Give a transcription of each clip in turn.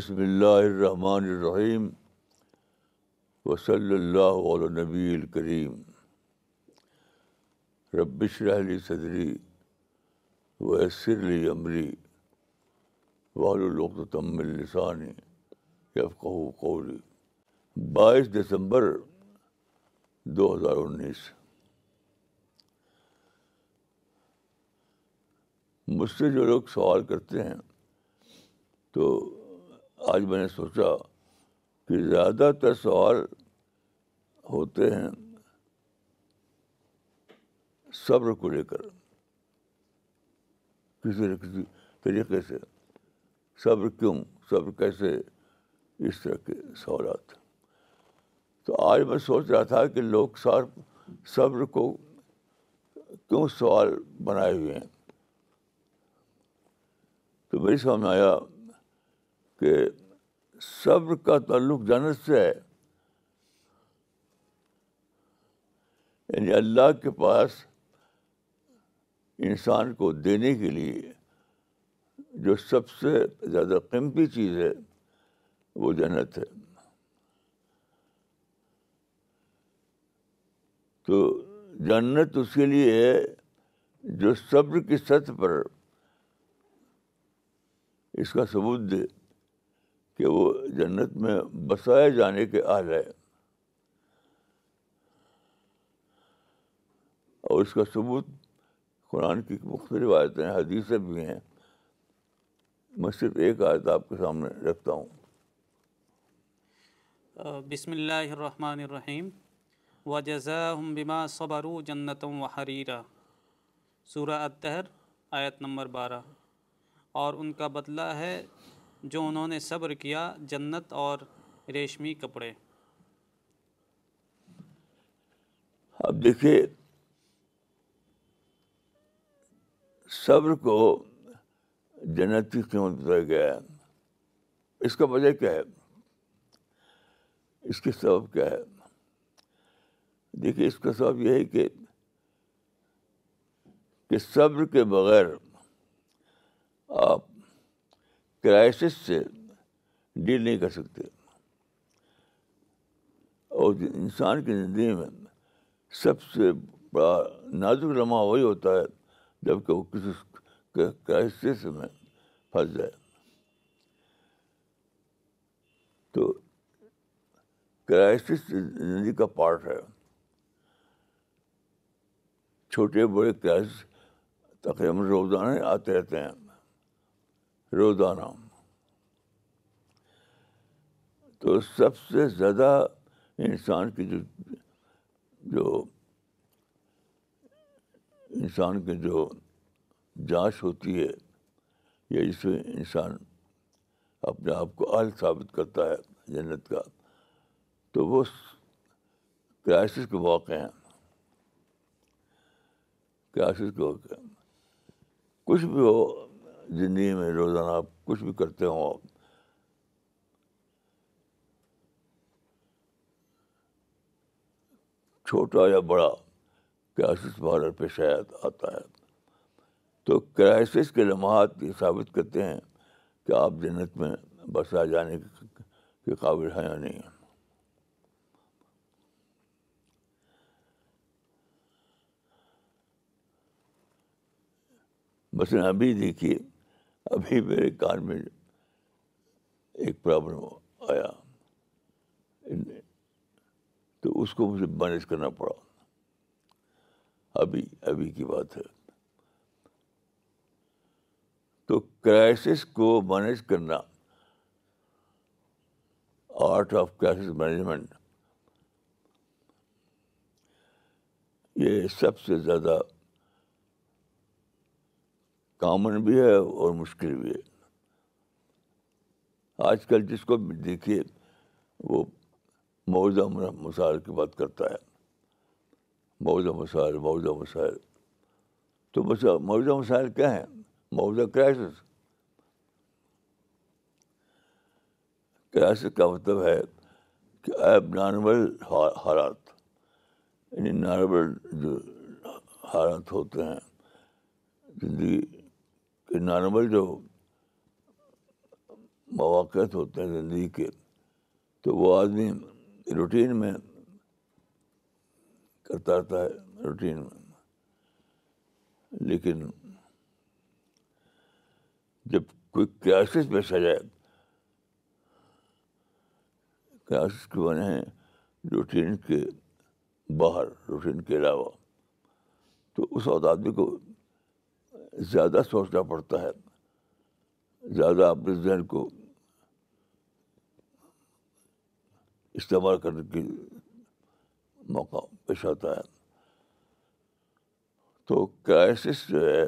بسم اللہ الرحمٰن الرحیم و صلی اللہ نبی الکریم ربش رحلی علی صدری ویسر علی عملی والم السانی قولی بائیس دسمبر دو ہزار انیس مجھ سے جو لوگ سوال کرتے ہیں تو آج میں نے سوچا کہ زیادہ تر سوال ہوتے ہیں صبر کو لے کر کسی نہ کسی طریقے سے صبر کیوں صبر کیسے اس طرح کے سوالات تو آج میں سوچ رہا تھا کہ لوگ سار صبر کو کیوں سوال بنائے ہوئے ہیں تو میری سمجھ میں آیا کہ صبر کا تعلق جنت سے ہے یعنی اللہ کے پاس انسان کو دینے کے لیے جو سب سے زیادہ قیمتی چیز ہے وہ جنت ہے تو جنت اس کے لیے ہے جو صبر کی سطح پر اس کا ثبوت دے کہ وہ جنت میں بسائے جانے کے اہل ہے اور اس کا ثبوت قرآن کی مختلف آیتیں حدیثیں بھی ہیں میں صرف ایک آیت آپ کے سامنے رکھتا ہوں بسم اللہ الرحمن الرحیم و جزا صبر جنت و سورہ الدہر آیت نمبر بارہ اور ان کا بدلہ ہے جو انہوں نے صبر کیا جنت اور ریشمی کپڑے اب دیکھیے صبر کو جنت کی قیمت بتایا گیا ہے اس کا وجہ کیا ہے اس کے سبب کیا ہے دیکھیے اس کا سبب یہ ہے کہ کہ صبر کے بغیر آپ کرائسس سے ڈیل نہیں کر سکتے اور انسان کی زندگی میں سب سے بڑا نازک لمحہ وہی ہوتا ہے جب کہ وہ کسی کرائسس میں پھنس جائے تو کرائسس زندگی کا پارٹ ہے چھوٹے بڑے کرائسس تقریباً روزانہ آتے رہتے ہیں روزانہ تو سب سے زیادہ انسان کی جو جو انسان کی جو جانچ ہوتی ہے یا جس میں انسان اپنے آپ کو اہل ثابت کرتا ہے جنت کا تو وہ کرائسس کے واقع ہیں کرائسس کے ہیں کچھ بھی ہو زندگی میں روزانہ آپ کچھ بھی کرتے ہوں آپ چھوٹا یا بڑا کرائسس بارڈر پہ شاید آتا ہے تو کرائسس کے لمحات یہ ثابت کرتے ہیں کہ آپ جنت میں بسا جانے کے قابل ہیں یا نہیں ہیں بس ابھی دیکھیے ابھی میرے کان میں ایک پرابلم آیا تو اس کو مجھے مینیج کرنا پڑا ابھی ابھی کی بات ہے تو کرائسس کو مینیج کرنا آرٹ آف کرائسس مینجمنٹ یہ سب سے زیادہ کامن بھی ہے اور مشکل بھی ہے آج کل جس کو دیکھیے وہ موضوع مسائل کی بات کرتا ہے موضوع مسائل موضوع مسائل تو بس موضوع مسائل کیا ہیں موضوع کرائسس کرائسس کا مطلب ہے کہ ایب نارمل حالات یعنی نارمل جو حالات ہوتے ہیں زندگی کہ نارمل جو مواقع ہوتے ہیں زندگی کے تو وہ آدمی روٹین میں کرتا رہتا ہے روٹین میں لیکن جب کوئی پیش آ جائے میں کی بنے ہیں روٹین کے باہر روٹین کے علاوہ تو اس وقت آدمی کو زیادہ سوچنا پڑتا ہے زیادہ اپنے ذہن کو استعمال کرنے کی موقع پیش آتا ہے تو کرائسس جو ہے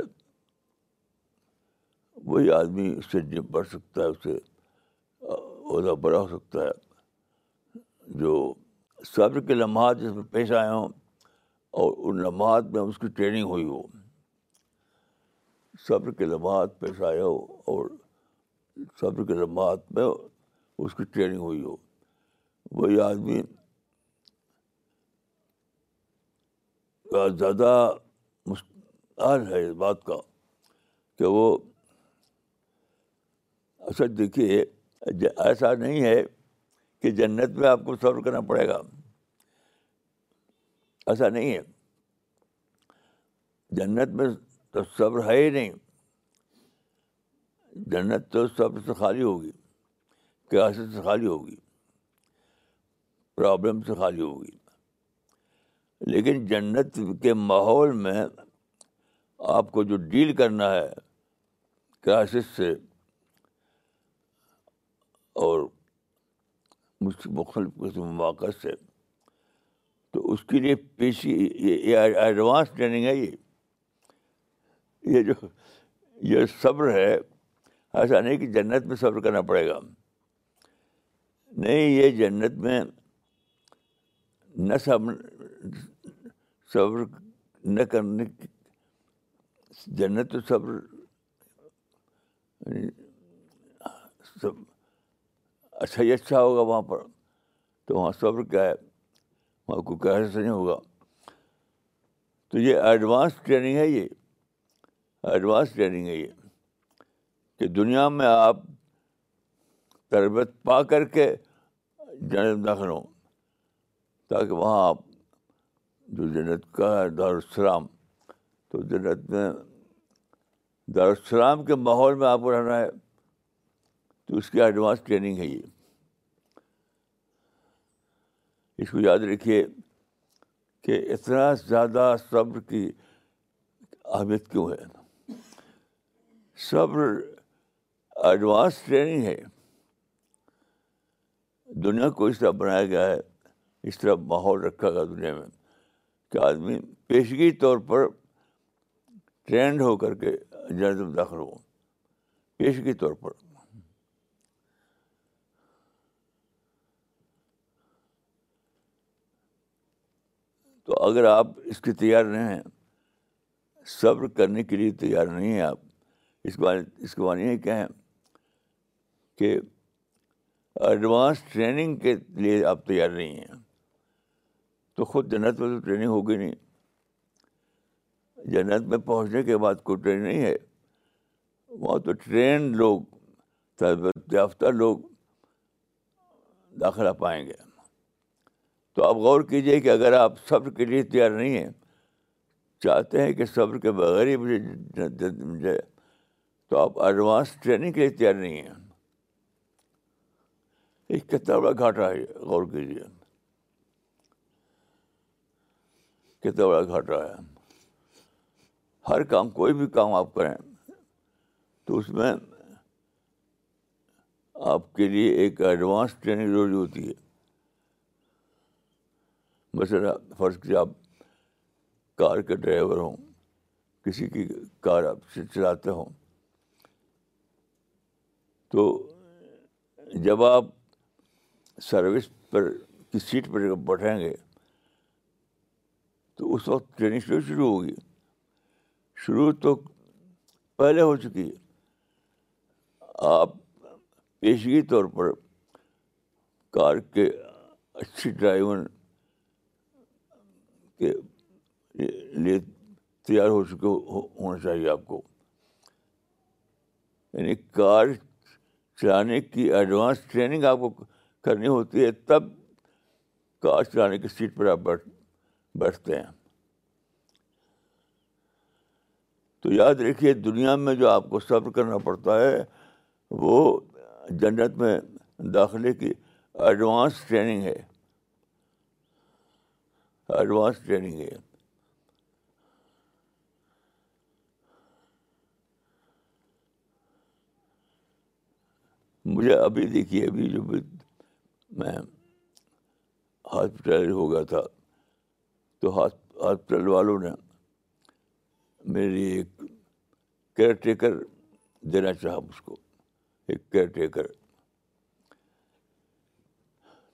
وہی آدمی اس سے بڑھ سکتا ہے اس سے عہدہ بڑا ہو سکتا ہے جو صبر کے لمحات جس میں پیش آئے ہوں اور ان لمحات میں اس کی ٹریننگ ہوئی ہو صبر کے لمحات پیش آیا ہو اور صبر کے لمحات میں اس کی ٹریننگ ہوئی ہو وہی آدمی زیادہ مشکل ہے اس بات کا کہ وہ اصل اچھا دیکھیے ایسا نہیں ہے کہ جنت میں آپ کو صبر کرنا پڑے گا ایسا نہیں ہے جنت میں تو صبر ہے ہی نہیں جنت تو صبر سے خالی ہوگی قیاست سے خالی ہوگی پرابلم سے خالی ہوگی لیکن جنت کے ماحول میں آپ کو جو ڈیل کرنا ہے کراسس سے اور مختلف قسم مواقع سے تو اس کے لیے پیشی یہ ایڈوانس ٹریننگ ہے یہ یہ جو یہ صبر ہے ایسا نہیں کہ جنت میں صبر کرنا پڑے گا نہیں یہ جنت میں نہ سب صبر نہ کرنے جنت و صبر سب یعنی اچھا ہی اچھا ہوگا وہاں پر تو وہاں صبر کیا ہے وہاں کو کیسے نہیں ہوگا تو یہ ایڈوانس ٹریننگ ہے یہ ایڈوانس ٹریننگ ہے یہ کہ دنیا میں آپ تربیت پا کر کے جنت داخل ہوں تاکہ وہاں آپ جو جنت کا ہے دارالسلام تو جنت میں دارالسلام کے ماحول میں آپ کو رہنا ہے تو اس کی ایڈوانس ٹریننگ ہے یہ اس کو یاد رکھیے کہ اتنا زیادہ صبر کی اہمیت کیوں ہے صبر ایڈوانس ٹریننگ ہے دنیا کو اس طرح بنایا گیا ہے اس طرح ماحول رکھا گیا دنیا میں کہ آدمی پیشگی طور پر ٹرینڈ ہو کر کے میں داخل ہو پیشگی طور پر تو اگر آپ اس کی تیار نہیں ہیں صبر کرنے کے لیے تیار نہیں ہیں آپ اس بان اس کے بعد یہ کہیں کہ ایڈوانس ٹریننگ کے لیے آپ تیار نہیں ہیں تو خود جنت میں تو ٹریننگ ہوگی نہیں جنت میں پہنچنے کے بعد کوئی ٹریننگ نہیں ہے وہاں تو ٹرین لوگ تربیت یافتہ لوگ داخلہ پائیں گے تو آپ غور کیجیے کہ اگر آپ صبر کے لیے تیار نہیں ہیں چاہتے ہیں کہ صبر کے بغیر ہی مجھے تو آپ ایڈوانس ٹریننگ کے لیے تیار نہیں ہیں ایک کتنا بڑا گھاٹا ہے غور کیجیے کتنا بڑا گھاٹا ہے ہر کام کوئی بھی کام آپ کریں تو اس میں آپ کے لیے ایک ایڈوانس ٹریننگ ضروری ہوتی ہے مثلا فرض کیجیے آپ کار کے ڈرائیور ہوں کسی کی کار آپ چلاتے ہوں تو جب آپ سروس پر کی سیٹ پر جب بیٹھیں گے تو اس وقت ٹریننگ شروع شروع ہوگی شروع تو پہلے ہو چکی ہے آپ پیشگی طور پر کار کے اچھی ڈرائیور کے لیے تیار ہو چکے ہونا چاہیے آپ کو یعنی کار چلانے کی ایڈوانس ٹریننگ آپ کو کرنی ہوتی ہے تب کار چلانے کی سیٹ پر آپ بیٹھ بیٹھتے ہیں تو یاد رکھیے دنیا میں جو آپ کو صبر کرنا پڑتا ہے وہ جنت میں داخلے کی ایڈوانس ٹریننگ ہے ایڈوانس ٹریننگ ہے مجھے ابھی دیکھیے ابھی جو میں ہاسپٹل ہو گیا تھا تو ہاسپٹل والوں نے میرے لیے ایک کیئر ٹیکر دینا چاہا مجھ کو ایک کیئر ٹیکر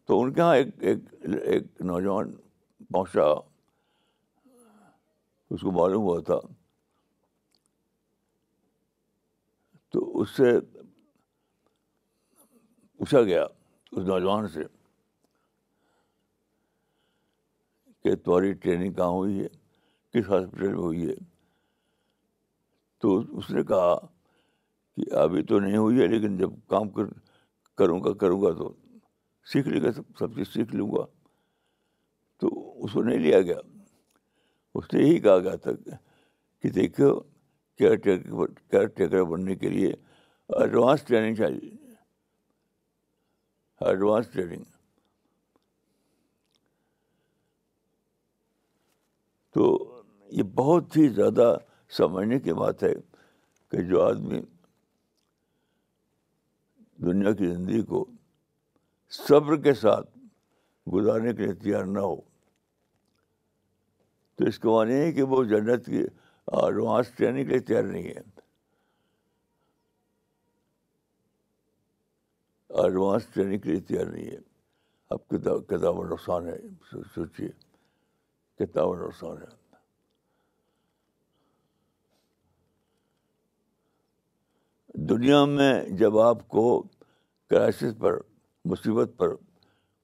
تو ان کے یہاں ایک ایک ایک نوجوان پہنچا اس کو معلوم ہوا تھا تو اس سے پوچھا گیا اس نوجوان سے کہ تمہاری ٹریننگ کہاں ہوئی ہے کس ہاسپٹل میں ہوئی ہے تو اس نے کہا کہ ابھی تو نہیں ہوئی ہے لیکن جب کام کر کروں گا کروں گا تو سیکھ لے گا سب سب چیز سیکھ لوں گا تو اس کو نہیں لیا گیا اس نے یہی کہا گیا تھا کہ دیکھو کیئر ٹیکر کیئر ٹیکر بننے کے لیے ایڈوانس ٹریننگ چاہیے ایڈوانس ٹریننگ تو یہ بہت ہی زیادہ سمجھنے کی بات ہے کہ جو آدمی دنیا کی زندگی کو صبر کے ساتھ گزارنے کے لیے تیار نہ ہو تو اس کو معنی کہ وہ جنت کی ایڈوانس ٹریننگ کے لیے تیار نہیں ہے ایڈوانس ٹریننگ کے لیے تیار نہیں ہے اب کتاب کتابوں نقصان ہے سوچیے کتاب نقصان ہے دنیا میں جب آپ کو کرائسس پر مصیبت پر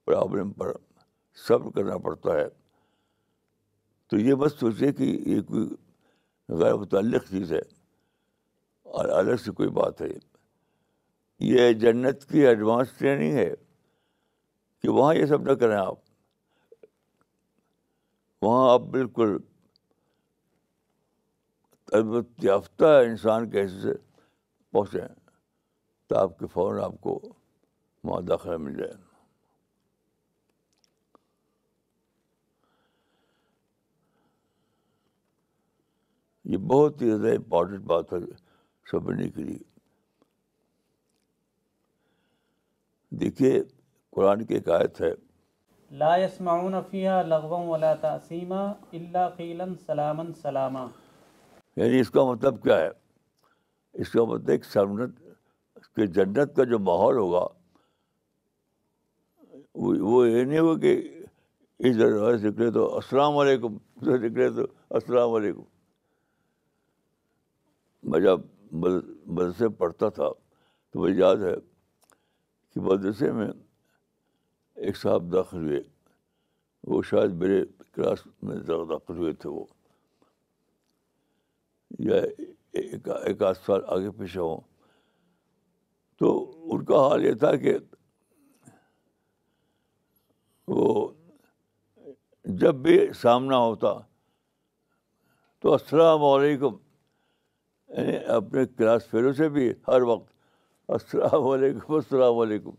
پرابلم پر صبر کرنا پڑتا ہے تو یہ بس سوچے کہ یہ کوئی غیر متعلق چیز ہے اور الگ سے کوئی بات ہے یہ جنت کی ایڈوانس ٹریننگ ہے کہ وہاں یہ سب نہ کریں آپ وہاں آپ بالکل تربت یافتہ انسان کیسے پہنچیں تو آپ کے فوراً آپ کو وہاں داخلہ مل جائے یہ بہت ہی زیادہ امپورٹنٹ بات ہے سمجھنے کے لیے دیکھیے قرآن کی ایک آیت ہے لا يسمعون فيها لغوا ولا تأثيما الا قيلا سلاما سلاما یعنی اس کا مطلب کیا ہے اس کا مطلب ایک سرنت کہ جنت کا جو ماحول ہوگا وہ یہ نہیں ہوگا کہ اس دروازے سے نکلے تو السلام علیکم ادھر نکلے تو السلام علیکم میں جب مدرسے پڑھتا تھا تو مجھے یاد ہے مدرسے میں ایک صاحب داخل ہوئے وہ شاید میرے کلاس میں داخل ہوئے تھے وہ یا ایک ایک آدھ سال آگے پیچھے ہوں تو ان کا حال یہ تھا کہ وہ جب بھی سامنا ہوتا تو السلام علیکم یعنی اپنے کلاس فیلو سے بھی ہر وقت السلام علیکم السلام علیکم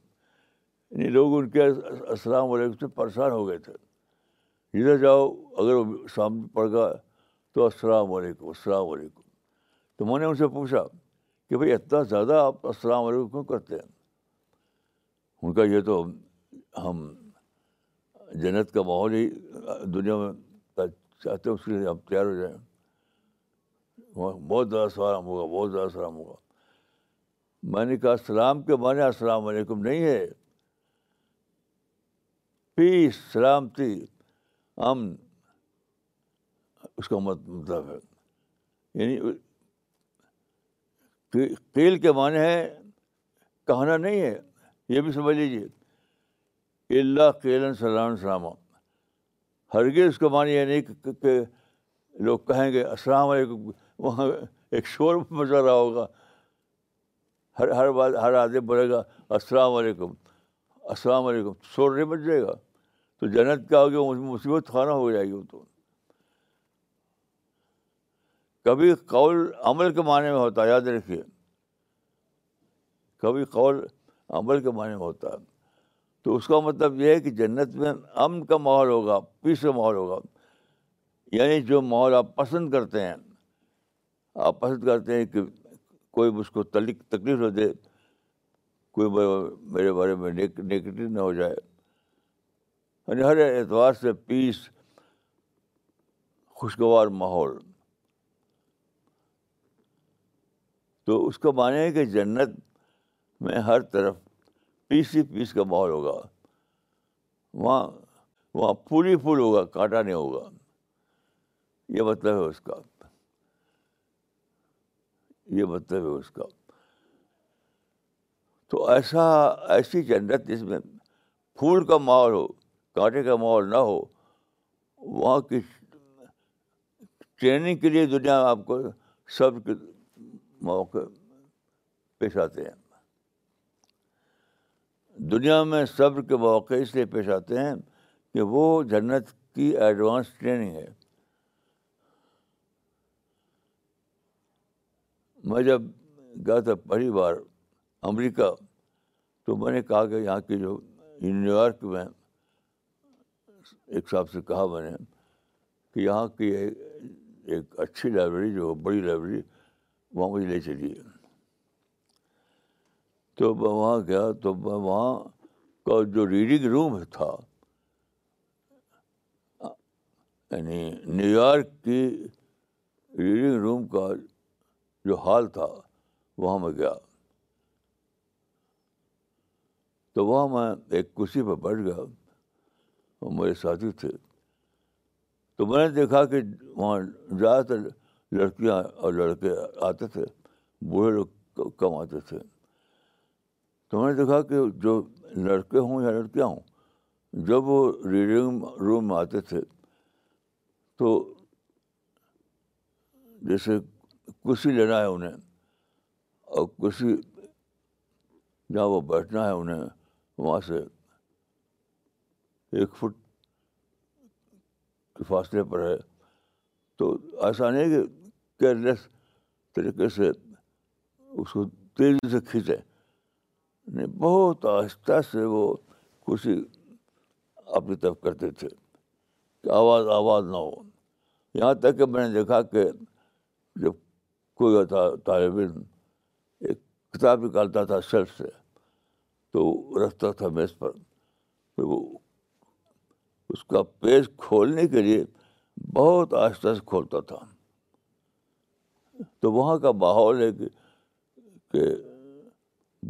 یعنی لوگ ان کے السلام علیکم سے پریشان ہو گئے تھے جدھر جاؤ اگر وہ سامنے پڑ گیا تو السلام علیکم السلام علیکم تو میں نے ان سے پوچھا کہ بھائی اتنا زیادہ آپ السلام علیکم کیوں کرتے ہیں ان کا یہ تو ہم جنت کا ماحول ہی دنیا میں چاہتے ہیں اس کے لیے ہم تیار ہو جائیں بہت زیادہ سلام ہوگا بہت زیادہ سلام ہوگا میں نے کہا السلام کے معنی السلام علیکم نہیں ہے پیس سلامتی امن اس کا مطلب ہے یعنی قیل کے معنی ہے کہنا نہیں ہے یہ بھی سمجھ لیجیے اللہ قیلن السلام سلامہ ہرگز اس کا معنی یعنی کہ لوگ کہیں گے السلام علیکم وہاں ایک شور مزہ رہا ہوگا ہر ہر بات ہر آدمی بولے گا السلام علیکم السلام علیکم سور نہیں بچ جائے گا تو جنت کیا ہوگی مصیبت خانہ ہو جائے گی وہ تو کبھی قول عمل کے معنی میں ہوتا ہے یاد رکھیے کبھی قول عمل کے معنی میں ہوتا ہے تو اس کا مطلب یہ ہے کہ جنت میں امن کا ماحول ہوگا پیس کا ماحول ہوگا یعنی جو ماحول آپ پسند کرتے ہیں آپ پسند کرتے ہیں کہ کوئی مجھ کو تلک تکلیف نہ دے کوئی میرے بارے میں نگیٹو نہ ہو جائے یعنی ہر اعتبار سے پیس خوشگوار ماحول تو اس کا معنی ہے کہ جنت میں ہر طرف پیس ہی پیس کا ماحول ہوگا وہاں وہاں پھول ہی پھول ہوگا کانٹا نہیں ہوگا یہ مطلب ہے اس کا یہ مطلب ہے اس کا تو ایسا ایسی جنت جس میں پھول کا ماحول ہو کانٹے کا ماحول نہ ہو وہاں کی ٹریننگ کے لیے دنیا میں آپ کو سب کے موقع پیش آتے ہیں دنیا میں صبر کے مواقع اس لیے پیش آتے ہیں کہ وہ جنت کی ایڈوانس ٹریننگ ہے میں جب گیا تھا پہلی بار امریکہ تو میں نے کہا کہ یہاں کے جو نیو یارک میں ایک صاحب سے کہا میں نے کہ یہاں کی ایک اچھی لائبریری جو بڑی لائبریری وہاں مجھے لے چلی ہے تو میں وہاں گیا تو میں وہاں کا جو ریڈنگ روم تھا یعنی نیو یارک کی ریڈنگ روم کا جو حال تھا وہاں میں گیا تو وہاں میں ایک کرسی پہ بیٹھ گیا میرے ساتھی تھے تو میں نے دیکھا کہ وہاں زیادہ تر لڑکیاں اور لڑکے آتے تھے بوڑھے لوگ کم آتے تھے تو میں نے دیکھا کہ جو لڑکے ہوں یا لڑکیاں ہوں جب وہ ریڈنگ روم میں آتے تھے تو جیسے کرسی لینا ہے انہیں اور کرسی جہاں وہ بیٹھنا ہے انہیں وہاں سے ایک فٹ کے فاصلے پر ہے تو ایسا نہیں کہ کیئر لیس طریقے سے اس کو تیزی سے کھینچے نہیں بہت آہستہ سے وہ کرسی اپنی طرف کرتے تھے کہ آواز آواز نہ ہو یہاں تک کہ میں نے دیکھا کہ جب کوئی تھا طالب علم ایک کتاب نکالتا تھا شرف سے تو رکھتا تھا میز پر تو وہ اس کا پیج کھولنے کے لیے بہت آہستہ سے کھولتا تھا تو وہاں کا ماحول ہے کہ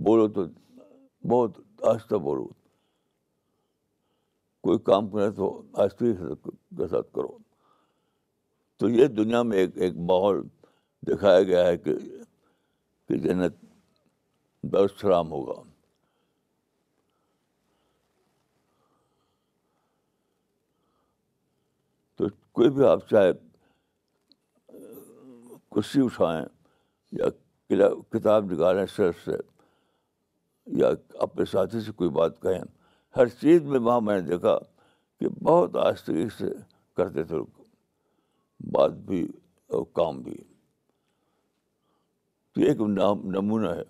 بولو تو بہت آہستہ بولو کوئی کام کرے تو آہستہ کے ساتھ کرو تو یہ دنیا میں ایک ایک ماحول دکھایا گیا ہے کہ کہ جنت اترام ہوگا تو کوئی بھی آپ چاہے کرسی اٹھائیں یا کتاب نکالیں سر سے یا اپنے ساتھی سے کوئی بات کہیں ہر چیز میں وہاں میں نے دیکھا کہ بہت آستگی سے کرتے تھے بات بھی اور کام بھی تو ایک نمونہ ہے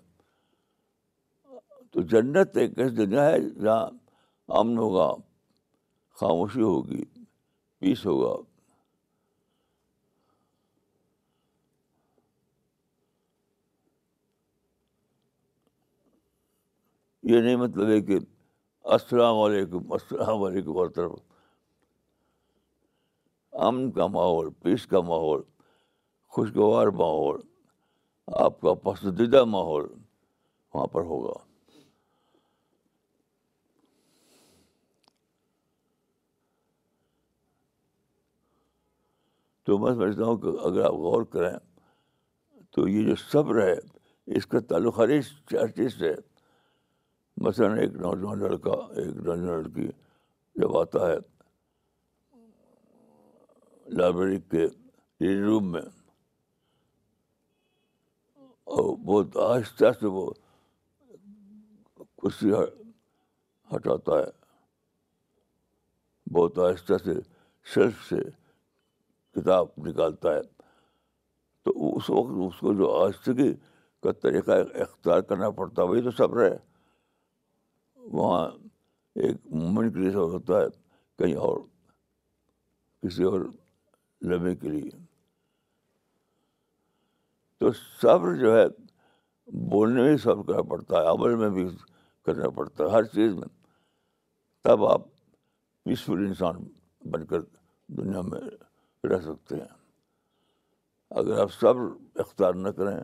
تو جنت ایک ایسی دنیا ہے جہاں امن ہوگا خاموشی ہوگی پیس ہوگا یہ نہیں مطلب ہے کہ السلام علیکم السلام علیکم طرف امن کا ماحول پیس کا ماحول خوشگوار ماحول آپ کا پسندیدہ ماحول وہاں پر ہوگا تو میں سمجھتا ہوں کہ اگر آپ غور کریں تو یہ جو صبر ہے اس کا تعلق خریض چار چیز سے مثلاً ایک نوجوان لڑکا ایک نوجوان لڑکی جب آتا ہے لائبریری کے روم میں اور بہت آہستہ سے وہ کرسی ہٹاتا ہے بہت آہستہ سے شیلف سے کتاب نکالتا ہے تو اس وقت اس کو جو آہستگی کا طریقہ اختیار کرنا پڑتا ہے وہی تو صبر ہے وہاں ایک مومن لیے سب ہوتا ہے کہیں اور کسی اور لمحے کے لیے تو صبر جو ہے بولنے میں صبر کرنا پڑتا ہے عمل میں بھی کرنا پڑتا ہے ہر چیز میں تب آپ پیسفل انسان بن کر دنیا میں رہ سکتے ہیں اگر آپ صبر اختیار نہ کریں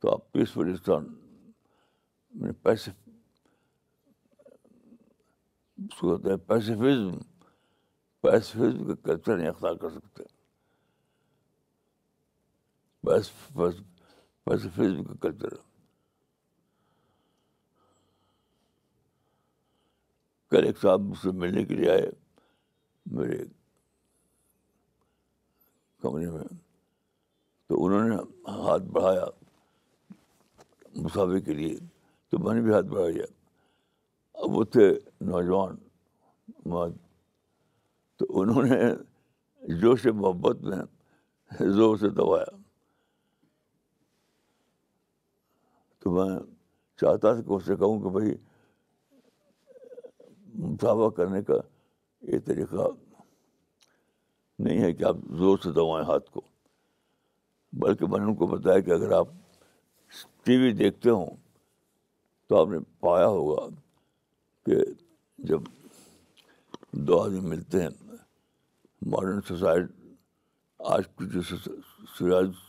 تو آپ پیسفل انسان پیسف یعنی ہوتے ہیں پیسیفزم پیسیفزم کا کلچر نہیں اختیار کر سکتے بس کل ایک صاحب مجھ سے ملنے کے لیے آئے میرے کمرے میں تو انہوں نے ہاتھ بڑھایا مسافر کے لیے تو میں نے بھی ہاتھ بڑھا لیا اب وہ تھے نوجوان تو انہوں نے جوش محبت میں زور سے دبایا تو میں چاہتا تھا کہ اس سے کہوں کہ بھائی مسافہ کرنے کا یہ طریقہ نہیں ہے کہ آپ زور سے دوائیں ہاتھ کو بلکہ میں نے ان کو بتایا کہ اگر آپ ٹی وی دیکھتے ہوں تو آپ نے پایا ہوگا کہ جب دو آدمی ملتے ہیں ماڈرن سوسائٹی آج کی جو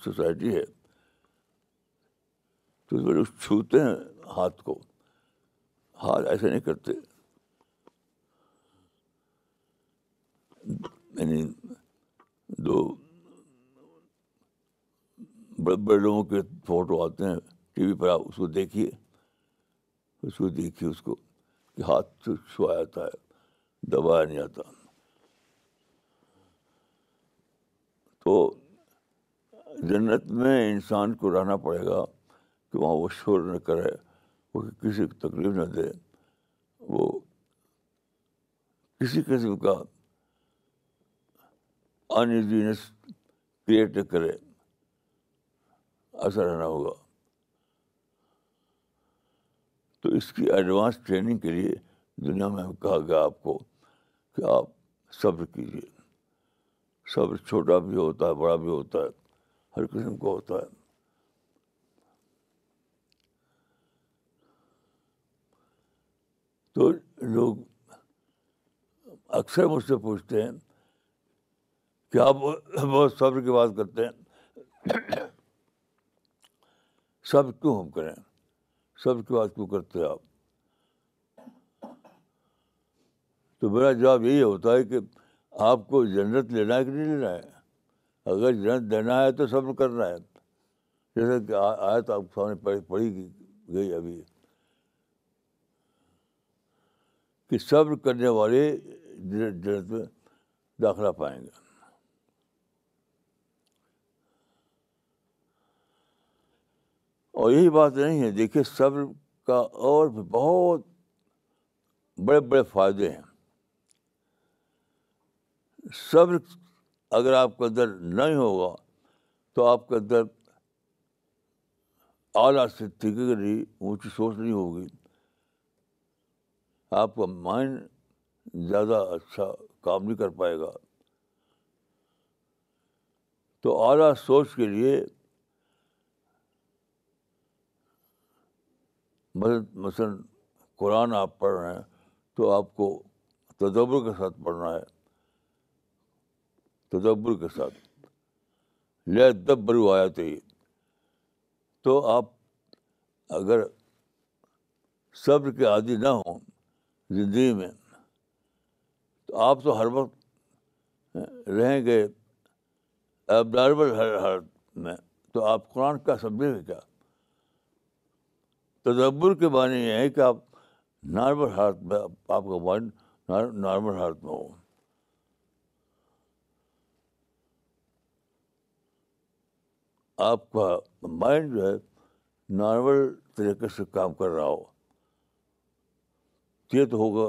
سوسائٹی ہے اس میں لوگ چھوتے ہیں ہاتھ کو ہاتھ ایسے نہیں کرتے یعنی دو بڑے بڑے لوگوں کے فوٹو آتے ہیں ٹی وی پر آپ اس کو دیکھیے اس کو دیکھیے اس کو کہ ہاتھ چھوایا جاتا ہے دبایا نہیں آتا تو جنت میں انسان کو رہنا پڑے گا کہ وہاں وہ شور نہ کرے وہ کسی کو تکلیف نہ دے وہ کسی قسم کا انیزینس کریٹ نہ کرے ایسا رہنا ہوگا تو اس کی ایڈوانس ٹریننگ کے لیے دنیا میں ہم کہا گیا آپ کو کہ آپ صبر کیجیے صبر چھوٹا بھی ہوتا ہے بڑا بھی ہوتا ہے ہر قسم کا ہوتا ہے تو لوگ اکثر مجھ سے پوچھتے ہیں کیا صبر کی بات کرتے ہیں سب کیوں ہم کریں سب کی بات کیوں کرتے ہیں آپ تو میرا جواب یہی ہوتا ہے کہ آپ کو جنت لینا ہے کہ نہیں لینا ہے اگر جنت دینا ہے تو صبر کرنا ہے جیسا کہ آیا تو آپ سامنے پڑھی گئی ابھی کہ صبر کرنے والے جنت میں داخلہ پائیں گے اور یہی بات نہیں ہے دیکھیے صبر کا اور بھی بہت بڑے بڑے فائدے ہیں صبر اگر آپ کا اندر نہیں ہوگا تو آپ کے اندر اعلیٰ سے نہیں اونچی سوچ نہیں ہوگی آپ کا مائنڈ زیادہ اچھا کام نہیں کر پائے گا تو اعلیٰ سوچ کے لیے مثلاً قرآن آپ پڑھ رہے ہیں تو آپ کو تدبر کے ساتھ پڑھنا ہے تدبر کے ساتھ لے دب آیا تو یہ تو آپ اگر صبر کے عادی نہ ہوں زندگی میں تو آپ تو ہر وقت رہیں گے ہر حالت میں تو آپ قرآن کا سمجھیں گے کیا تدبر کے معنی یہ ہے کہ آپ نارمل حالت میں آپ کا مائنڈ نارمل حالت میں ہو آپ کا مائنڈ جو ہے نارمل طریقے سے کام کر رہا ہو تو ہوگا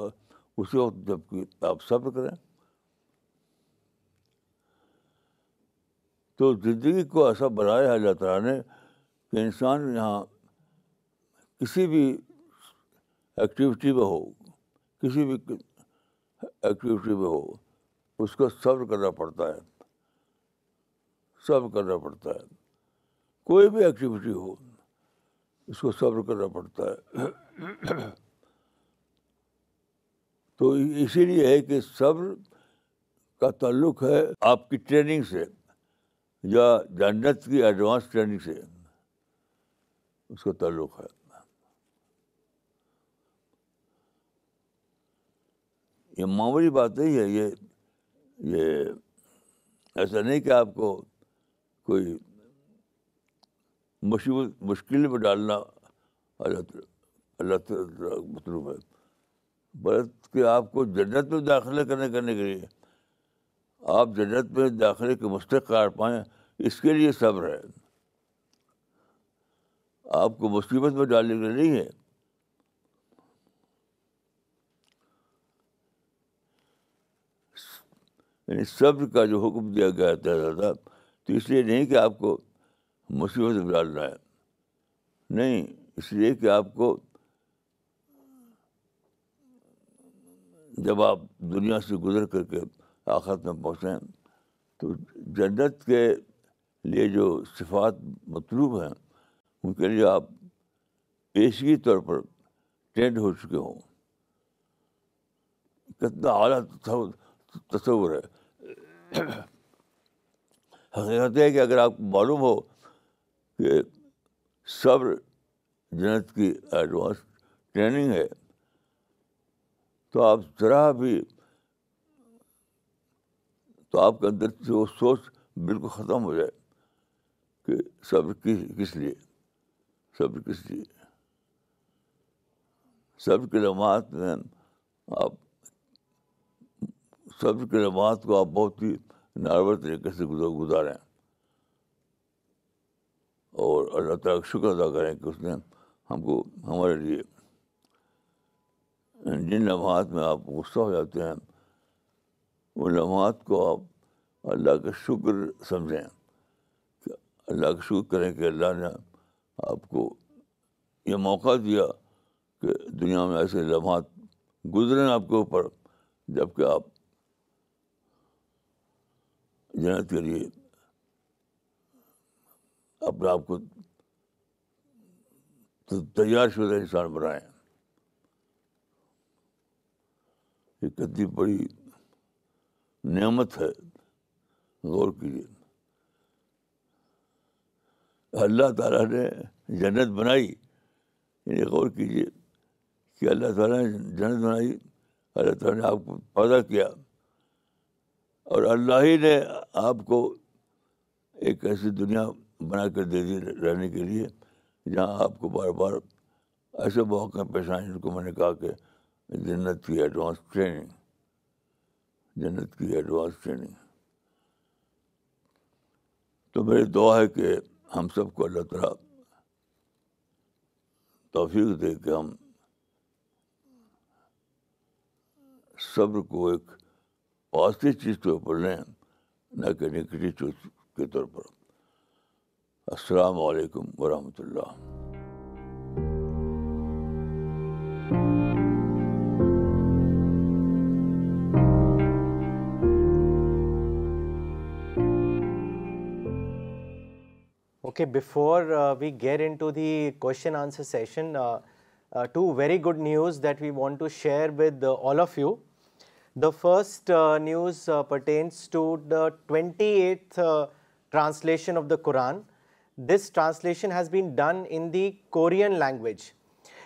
اسی وقت جب کہ آپ صبر کریں تو زندگی کو ایسا بنایا ہے اللہ تعالیٰ نے کہ انسان یہاں کسی بھی ایکٹیویٹی میں ہو کسی بھی ایکٹیویٹی میں ہو اس کو صبر کرنا پڑتا ہے صبر کرنا پڑتا ہے کوئی بھی ایکٹیویٹی ہو اس کو صبر کرنا پڑتا ہے تو اسی لیے ہے کہ صبر کا تعلق ہے آپ کی ٹریننگ سے یا جنت کی ایڈوانس ٹریننگ سے اس کا تعلق ہے یہ معمولی بات نہیں ہے یہ یہ ایسا نہیں کہ آپ کو کوئی مشکل میں ڈالنا اللہ اللہ تعالی ہے برت کے آپ کو جنت میں داخلہ کرنے کرنے کے لیے آپ جنت میں داخلے کے قرار پائیں اس کے لیے صبر ہے آپ کو مصیبت میں ڈالنے کے لیے نہیں ہے یعنی صبر کا جو حکم دیا گیا تھا زیادہ تو اس لیے نہیں کہ آپ کو مصیبت میں ڈالنا ہے نہیں اس لیے کہ آپ کو جب آپ دنیا سے گزر کر کے آخرت میں پہنچیں تو جنت کے لیے جو صفات مطلوب ہیں ان کے لیے آپ پیشگی طور پر ٹرینڈ ہو چکے ہوں کتنا اعلیٰ تصور ہے حقیقت ہے کہ اگر آپ کو معلوم ہو کہ صبر جنت کی ایڈوانس ٹریننگ ہے تو آپ ذرا بھی تو آپ کے اندر سے وہ سوچ بالکل ختم ہو جائے کہ سب کس لیے سب کس لیے صبر کے لمحات میں آپ صبر کے لمحات کو آپ بہت ہی نارور طریقے سے گزاریں اور اللہ تعالیٰ کا شکر ادا کریں کہ اس نے ہم کو ہمارے لیے جن لمحات میں آپ غصہ ہو جاتے ہیں وہ لمحات کو آپ اللہ کا شکر سمجھیں کہ اللہ کا شکر کریں کہ اللہ نے آپ کو یہ موقع دیا کہ دنیا میں ایسے لمحات گزریں آپ کے اوپر جب کہ آپ جنت کے لیے اپنے آپ کو تیار شدہ انسان بنائیں یہ کتنی بڑی نعمت ہے غور کیجیے اللہ تعالیٰ نے جنت بنائی یعنی غور کیجیے کہ اللہ تعالیٰ نے جنت بنائی اللہ تعالیٰ نے آپ کو پیدا کیا اور اللہ ہی نے آپ کو ایک ایسی دنیا بنا کر دے دی رہنے کے لیے جہاں آپ کو بار بار ایسے موقع پیش آئے جن کو میں نے کہا کہ جنت کی ایڈوانس ٹریننگ جنت کی ایڈوانس ٹریننگ تو میری دعا ہے کہ ہم سب کو اللہ تعالیٰ توفیق دے کہ ہم صبر کو ایک پازیٹیو چیز کے اوپر لیں نہ کہ نگیٹو چیز کے طور پر السلام علیکم ورحمۃ اللہ Okay, before uh, we get into the question answer session, uh, uh, two very good news that we want to share with all of you. The first news pertains to the 28th translation of the Quran. This translation has been done in the Korean language.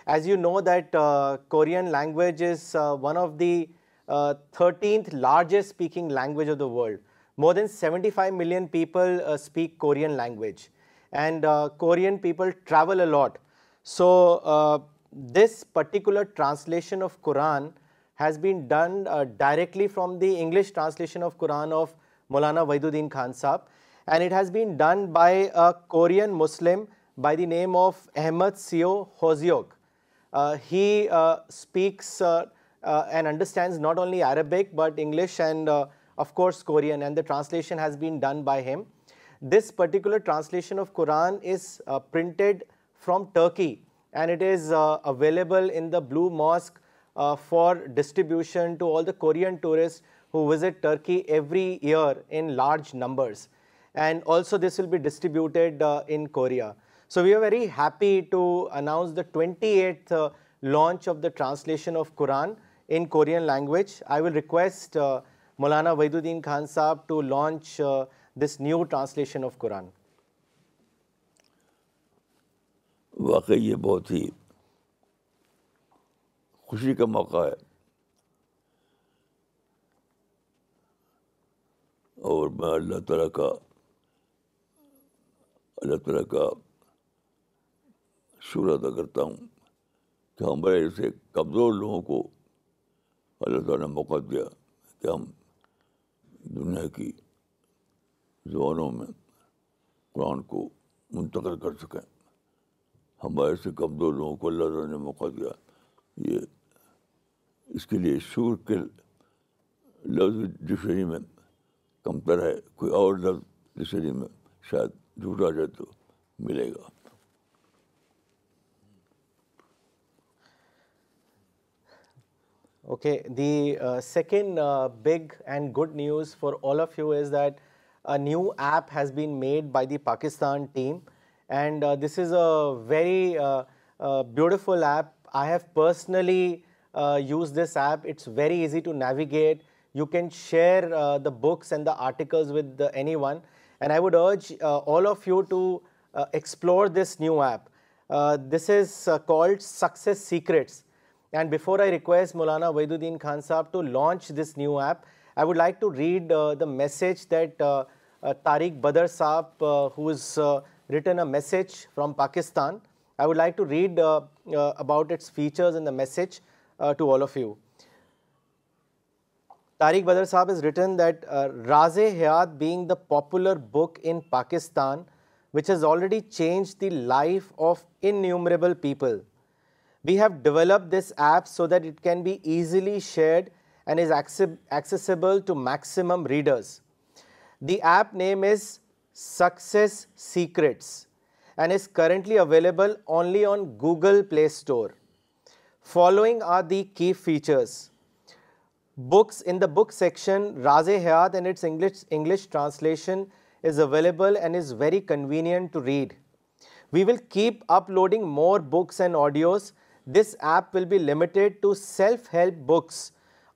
As you know that Korean language is one of the 13th largest speaking language of the world. More than 75 million people speak Korean language and uh, Korean people travel a lot. So uh, this particular translation of Quran has been done uh, directly from the English translation of Quran of Maulana Waiduddin Khan Sahab, and it has been done by a Korean Muslim by the name of Ahmad Seo Hoseok. He speaks and understands not only Arabic but English and of course Korean, and the translation has been done by him. This particular translation of Quran is uh, printed from Turkey, and it is uh, available in the Blue Mosque uh, for distribution to all the Korean tourists who visit Turkey every year in large numbers. And also this will be distributed in Korea. So we are very happy to announce the 28th launch of the translation of Quran in Korean language. I will request Maulana Wahiduddin Khan Sahab to launch this new translation of Quran واقعی یہ بہت ہی خوشی کا موقع ہے اور میں اللہ تعالیٰ کا اللہ تعالیٰ کا شکر ادا کرتا ہوں کہ ہمارے ایسے کمزور لوگوں کو اللہ تعالیٰ نے موقع دیا کہ ہم دنیا کی زبانوں میں قرآن کو منتقل کر سکیں ہمارے سے کمزور لوگوں کو اللہ تعالیٰ نے موقع دیا یہ اس کے لیے شور کے لفظ ڈکشنری میں کمتر ہے کوئی اور لفظ ڈکشنری میں شاید جھوٹا جائے تو ملے گا okay the second big and good news for all of you is that a new app has been made by the Pakistan team, and uh, this is a very uh, uh, beautiful app. I have personally used this app. It's very easy to navigate. You can share the books and the articles with anyone, and I would urge all of you to explore this new app. This is called Success Secrets. And before I request Maulana Wahiduddin Khan Sahab to launch this new app, I would like to read the message that uh, Tariq Badr Saab, uh, who has uh, written a message from Pakistan. I would like to read about its features and the message to all of you. Tariq Badr Saab has written that Raaz-e-Hayat, being the popular book in Pakistan, which has already changed the life of innumerable people. We have developed this app so that it can be easily shared and is accessible to maximum readers. The app name is success secrets and is currently available only on Google Play Store following are the key features books in the section Raaz Hayat ends English translation is available and is very convenient to read we will keep up loading more books and audios this app will be limited self help books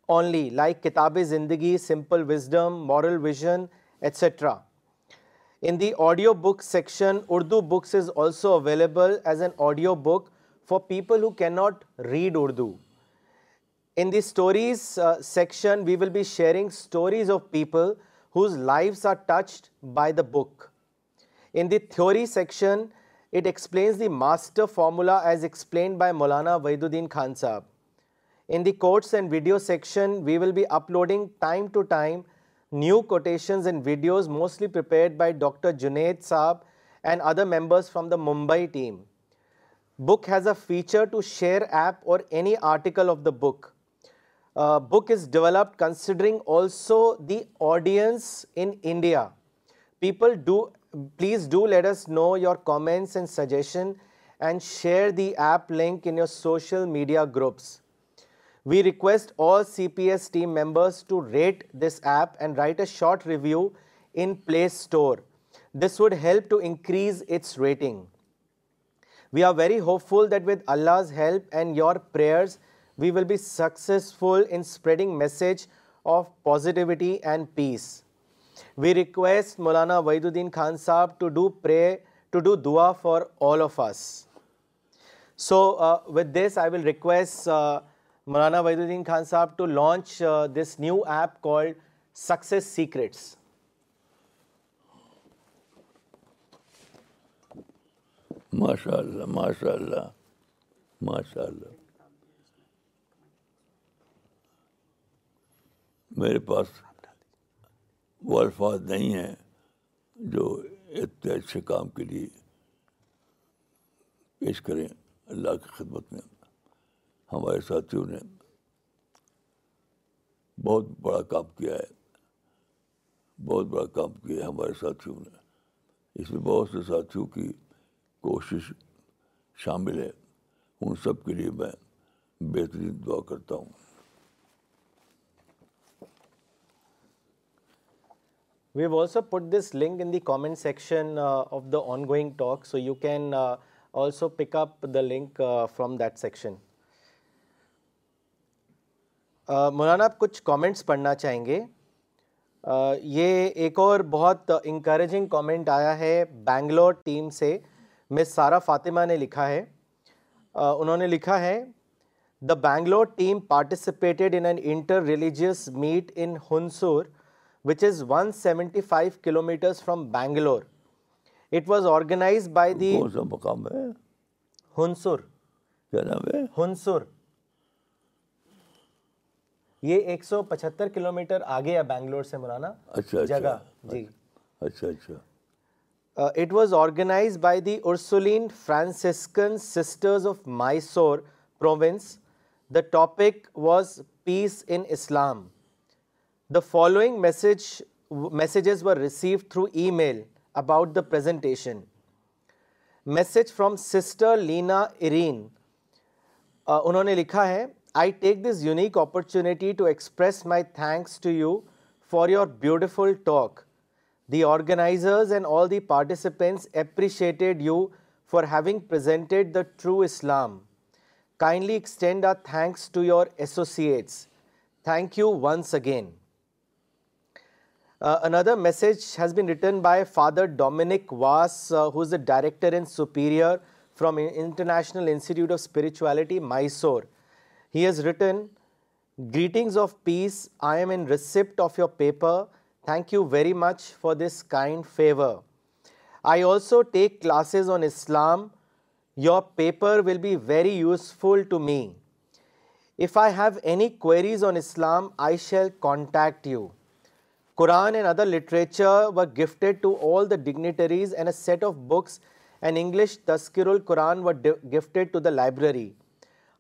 only like Kitabi Zindagi simple wisdom moral vision etc. In the audio book section, Urdu Books is also available as an audio book for people who cannot read Urdu. In the stories uh, section, we will be sharing stories of people whose lives are touched by the book. In the theory section, it explains the master formula as explained by Maulana Wahiduddin Khan Sahab. In the quotes and video section, we will be uploading time to time new quotations and videos mostly prepared by Dr. Junaid Saab and other members from the Mumbai team. Book has a feature to share app or any article of the book. Uh, book is developed considering also the audience in India. People please do let us know your comments and suggestion and share the app link in your social media groups. We request all CPS team members to rate this app and write a short review in Play Store. This would help to increase its rating. We are very hopeful that with Allah's help and your prayers, we will be successful in spreading message of positivity and peace. We request Maulana Wahiduddin Khan Sahab to do dua for all of us. So uh, with this, I will request uh, Maulana Wahiduddin Khan Sahab to launch this new app call success secrets ماشاء ماشاء اللہ اللہ ماشاء اللہ میرے پاس وہ الفاظ نہیں ہیں جو اتنے اچھے کام کے لیے پیش کریں اللہ کی خدمت میں ہمارے ساتھیوں نے بہت بڑا کام کیا ہے بہت بڑا کام کیا ہے ہمارے ساتھیوں نے اس میں بہت سے ساتھیوں کی کوشش شامل ہے ان سب کے لیے میں بہترین دعا کرتا ہوں we have also put this link in the comment section of the on going talk so you can also pick up the link from that section Maulana آپ کچھ کامنٹس پڑھنا چاہیں گے یہ ایک اور بہت انکریجنگ کامنٹ آیا ہے بینگلور ٹیم سے مس سارا فاطمہ نے لکھا ہے انہوں نے لکھا ہے the Bangalore team participated in an inter religious meet in Hunsur which is one seventy five kilo metres from Bangalore it was organised by the مقام ہے دینسور ہنسور یہ ایک سو پچھتر کلومیٹر آگے ہے بینگلور سے مولانا اچھا، اچھا، جگہ جی اچھا اچھا it was organised by the Ursuline Franciscan sisters of Mysore province the topic was peace in Islam the following message messages were received through e mail about the presentation message from sister Lena Aryan انہوں نے لکھا ہے I take this unique opportunity to express my thanks to you for your beautiful talk. The organizers and all the participants appreciated you for having presented the true Islam. Kindly extend our thanks to your associates. Thank you once again. Uh, another message has been written by Father Dominic Vass, uh, who is the Director and Superior from International Institute of Spirituality, Mysore. He has written, "Greetings of peace, I am in receipt of your paper. Thank you very much for this kind favor. I also take classes on Islam. Your paper will be very useful to me. If I have any queries on Islam, I shall contact you." Quran and other literature were gifted to all the dignitaries, and a set of books and English Tazkirul Quran were gifted to the library.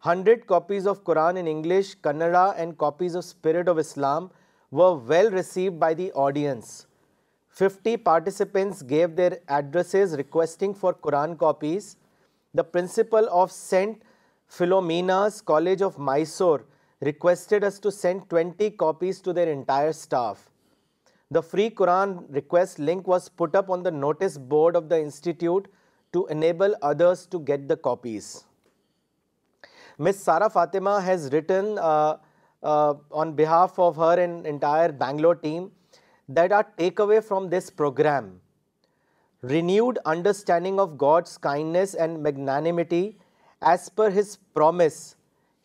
100 copies of Quran in English, Kannada and copies of Spirit of Islam were well received by the audience. 50 participants gave their addresses requesting for Quran copies. The principal of St. Philomena's College of Mysore requested us to send 20 copies to their entire staff. The free Quran request link was put up on the notice board of the institute to enable others to get the copies. Miss Sara Fatima has written uh, uh, on behalf of her and entire Bangalore team that our takeaway from this program: renewed understanding of God's kindness and magnanimity as per His promise.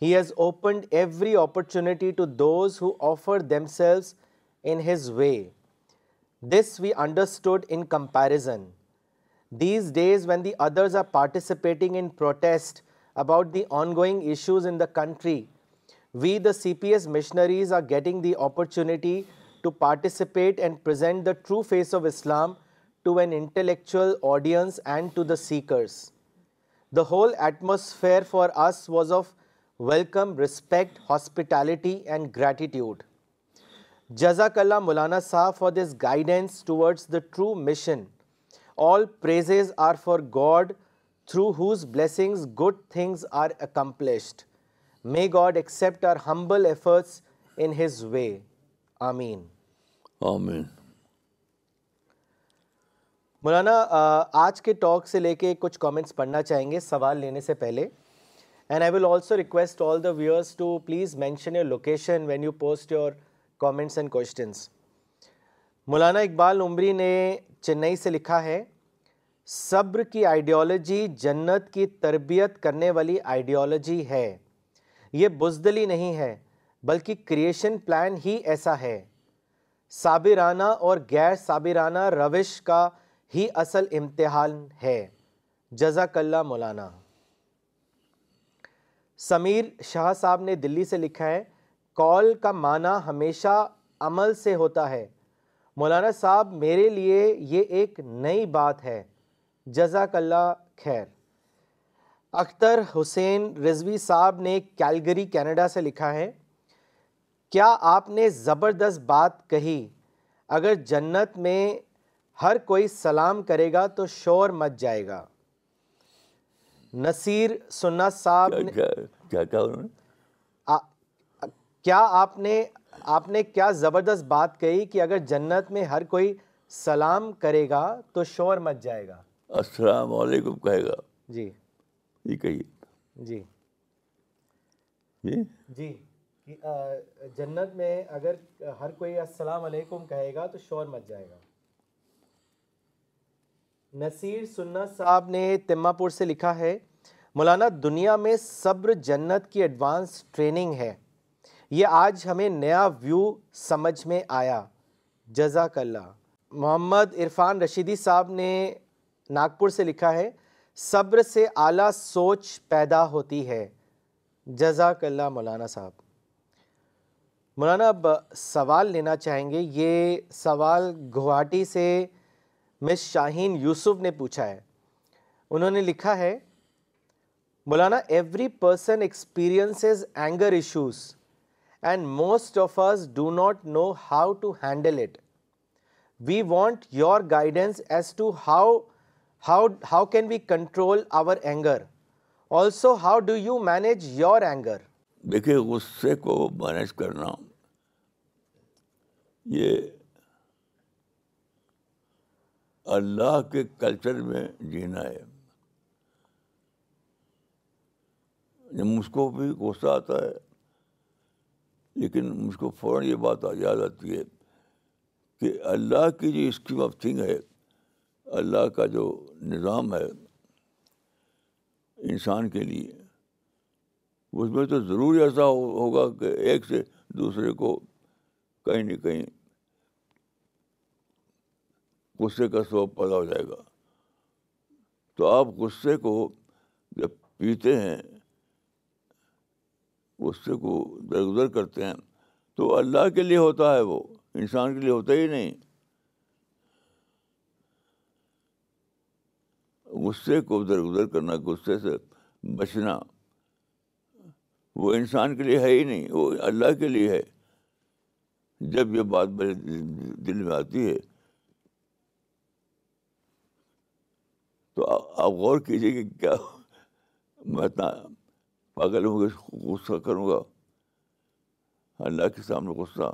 He has opened every opportunity to those who offer themselves in His way. This we understood in comparison. These days when the others are participating in protest about the on going issues in the country we the C P S missionaries are getting the opportunity to participate and present the true face of Islam to an intellectual audience and to the seekers the whole atmosphere for us was of welcome respect hospitality and gratitude جزاک اللہ Maulana Sahab for this guidance toward the true mission all praise are for God through whose blessings good things are accomplished may God accept our humble efforts in his way آمین آمین مولانا آج کے talk سے لے کے کچھ comments پڑھنا چاہیں گے سوال لینے سے پہلے and I will also request all the viewers to please mention your location when you post your comments and questions Maulana Iqbal Umari نے چنئی سے لکھا ہے صبر کی آئیڈیالوجی جنت کی تربیت کرنے والی آئیڈیالوجی ہے یہ بزدلی نہیں ہے بلکہ کریشن پلان ہی ایسا ہے سابرانہ اور غیر صابرانہ روش کا ہی اصل امتحان ہے جزاک اللہ مولانا سمیر شاہ صاحب نے دلی سے لکھا ہے کال کا معنی ہمیشہ عمل سے ہوتا ہے مولانا صاحب میرے لیے یہ ایک نئی بات ہے جزاک اللہ خیر اختر حسین رضوی صاحب نے کیلگری کینیڈا سے لکھا ہے کیا آپ نے زبردست بات کہی اگر جنت میں ہر کوئی سلام کرے گا تو شور مت جائے گا نصیر سنا صاحب کیا آپ نے آپ نے کیا زبردست بات کہی کہ اگر جنت میں ہر کوئی سلام کرے گا تو شور مت جائے گا السلام علیکم کہے گا جی یہ جی جی جی جنت میں اگر ہر کوئی السلام علیکم کہے گا تو شور مچ جائے گا نصیر سننا صاحب نے تما پور سے لکھا ہے مولانا دنیا میں صبر جنت کی ایڈوانس ٹریننگ ہے یہ آج ہمیں نیا ویو سمجھ میں آیا جزاک اللہ محمد عرفان رشیدی صاحب نے ناگپور سے لکھا ہے صبر سے اعلیٰ سوچ پیدا ہوتی ہے جزاک اللہ مولانا صاحب مولانا اب سوال لینا چاہیں گے یہ سوال گوہاٹی سے مس شاہین یوسف نے پوچھا ہے انہوں نے لکھا ہے Maulana every person experiences anger issues and most of us do not know how to handle it we want your guidance as to how how how can we control our anger also how do you manage your anger دیکھیے غصے کو manage کرنا یہ اللہ کے culture میں جینا ہے مجھ کو بھی غصہ آتا ہے لیکن مجھ کو فوراً یہ بات یاد آتی ہے کہ اللہ کی جو اسکیم آف تھنگ ہے اللہ کا جو نظام ہے انسان کے لیے اس میں تو ضرور ایسا ہوگا کہ ایک سے دوسرے کو کہیں نہ کہیں غصے کا سوب پیدا ہو جائے گا تو آپ غصے کو جب پیتے ہیں غصے کو درگزر کرتے ہیں تو اللہ کے لیے ہوتا ہے وہ انسان کے لیے ہوتا ہی نہیں غصے کو ادھر ادھر کرنا غصے سے بچنا وہ انسان کے لیے ہے ہی نہیں وہ اللہ کے لیے ہے جب یہ بات میرے دل میں آتی ہے تو آپ غور کیجیے کہ کیا میں اتنا پاگل ہوں گے غصہ کروں گا اللہ کے سامنے غصہ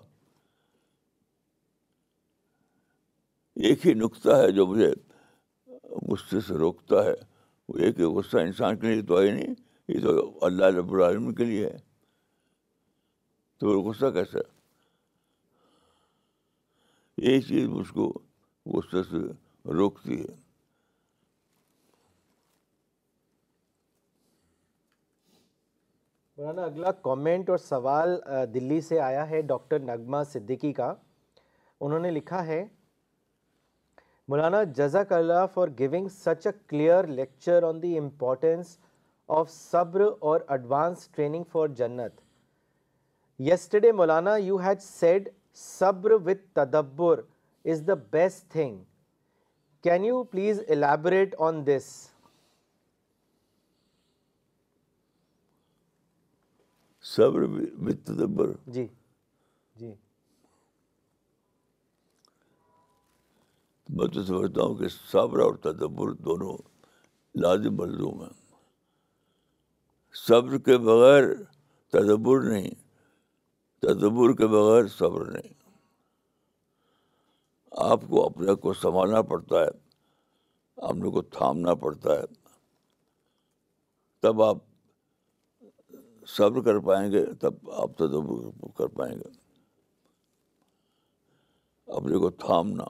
ایک ہی نقطہ ہے جو مجھے غصے سے روکتا ہے وہ غصہ انسان کے لیے تو نہیں یہ تو اللہ رب کے لیے ہے تو غصہ کیسا یہ روکتی ہے مولانا اگلا کامنٹ اور سوال دلی سے آیا ہے ڈاکٹر نغمہ صدیقی کا انہوں نے لکھا ہے مولانا جزاک اللہ for such a clear lecture on the importance of صبر اور ایڈوانس ٹریننگ فار جنت yesterday Maulana you had said صبر وتھ تدبر is the best thing can you please elaborate on this صبر تدبر جی میں تو سمجھتا ہوں کہ صبر اور تدبر دونوں لازم ملزوم ہیں صبر کے بغیر تدبر نہیں تدبر کے بغیر صبر نہیں آپ کو اپنے کو سنبھالنا پڑتا ہے اپنے کو تھامنا پڑتا ہے تب آپ صبر کر پائیں گے تب آپ تدبر کر پائیں گے اپنے کو تھامنا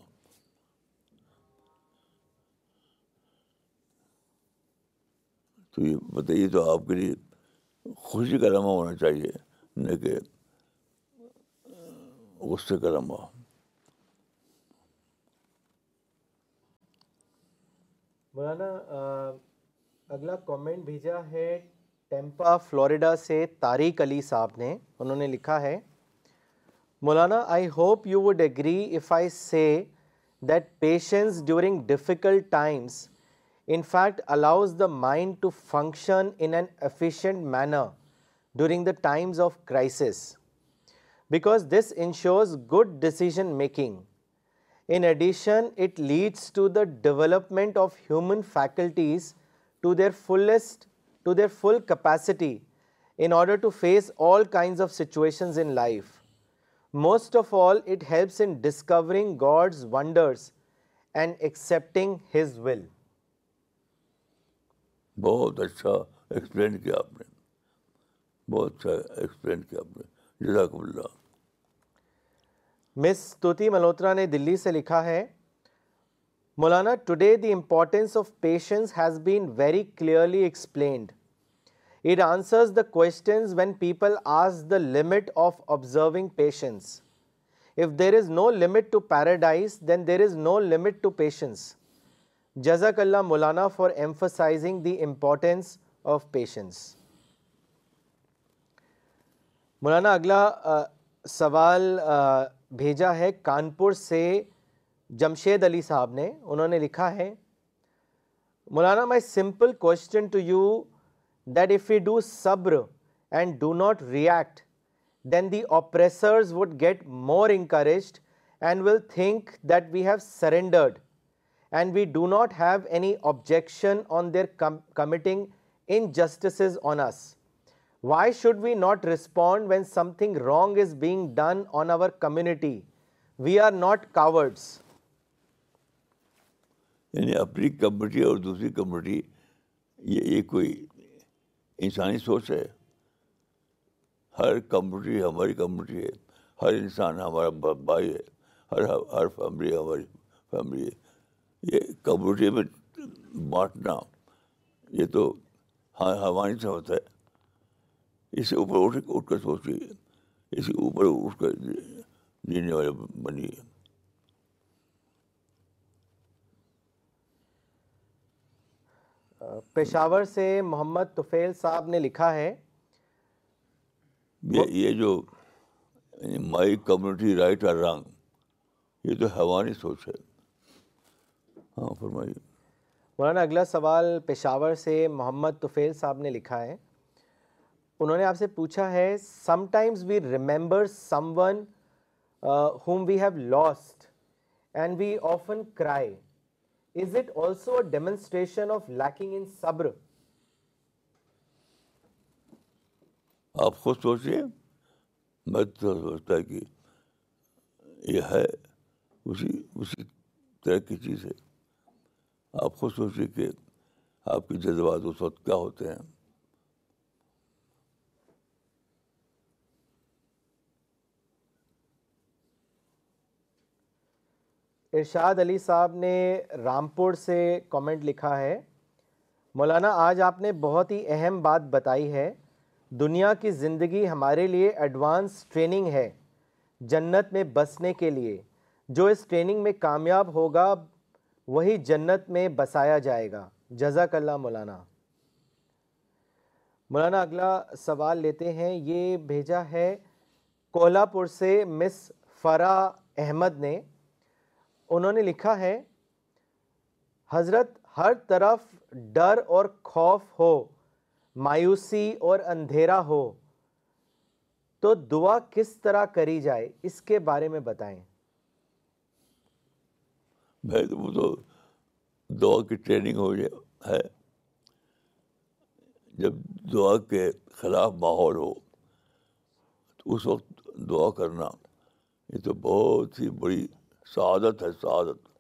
تو یہ بتائیے تو آپ کے لیے خوشی کا لمحہ ہونا چاہیے نہ کہ غصے کا لمحہ مولانا اگلا کامنٹ بھیجا ہے ٹیمپا فلوریڈا سے طارق علی صاحب نے انہوں نے لکھا ہے Maulana I hope you would agree if I say that patience during difficult times in fact allows the mind to function in an efficient manner during the times of crisis, because this ensures good decision making. In addition, it leads to the development of human faculties to their full capacity in order to face all kinds of situations in life. Most of all, it helps in discovering God's wonders and accepting His will. بہت اچھا explain کیا آپ نے بہت اچھا explain کیا آپ نے جزاک اللہ مس توتی ملہوترا نے دلی سے لکھا ہے Maulana today the importance of patience has been very clearly explained it answers the questions when people ask the limit of observing patience if there is no limit to paradise then there is no limit to patience جزاک اللہ Maulana for emphasising the importance of patience Maulana اگلا سوال بھیجا ہے کانپور سے جمشید علی صاحب نے انہوں نے لکھا ہے Maulana my simple question to you that if you do صبر and do not react then the oppressors would get more encouraged and will think that we have surrendered and we do not have any objection on their committing injustices on us why should we not respond when something wrong is being done on our community we are not cowards یعنی اپنی community اور دوسری community یہ یہ کوئی انسانی سوچ ہے ہر کمیونٹی ہماری کمیونٹی ہے ہر انسان ہمارا بھائی ہے ہر ہر فیملی ہماری فیملی ہے یہ کمیونٹی میں بانٹنا یہ تو حوانی سے ہوتا ہے اس سے اوپر اٹھ اٹھ کر سوچی ہے اسی اوپر اٹھ کر جینے والے بنی پشاور سے محمد توفیل صاحب نے لکھا ہے یہ جو یعنی مائی کمیونٹی رائٹ اور رانگ یہ تو حیوانی سوچ ہے ہاں فرمائیے مولانا اگلا سوال پشاور سے محمد توفیل صاحب نے لکھا ہے انہوں نے آپ سے پوچھا ہے sometimes we remember someone whom we have lost and we often cry is it also a demonstration of lacking in صبر آپ خود سوچیے میں تو سوچتا کہ یہ ہے اسی اسی طرح کی چیز ہے آپ خود سوچیے کہ آپ کے جذبات اس وقت کیا ہوتے ہیں ارشاد علی صاحب نے رامپور سے کامنٹ لکھا ہے مولانا آج آپ نے بہت ہی اہم بات بتائی ہے دنیا کی زندگی ہمارے لیے ایڈوانس ٹریننگ ہے جنت میں بسنے کے لیے جو اس ٹریننگ میں کامیاب ہوگا وہی جنت میں بسایا جائے گا جزاک اللہ مولانا مولانا اگلا سوال لیتے ہیں یہ بھیجا ہے کولہا پور سے مس فرا احمد نے انہوں نے لکھا ہے حضرت ہر طرف ڈر اور خوف ہو مایوسی اور اندھیرا ہو تو دعا کس طرح کری جائے اس کے بارے میں بتائیں بھائی تو وہ تو دعا کی ٹریننگ ہو جائے ہے جب دعا کے خلاف ماحول ہو تو اس وقت دعا کرنا یہ تو بہت ہی بڑی سعادت ہے سعادت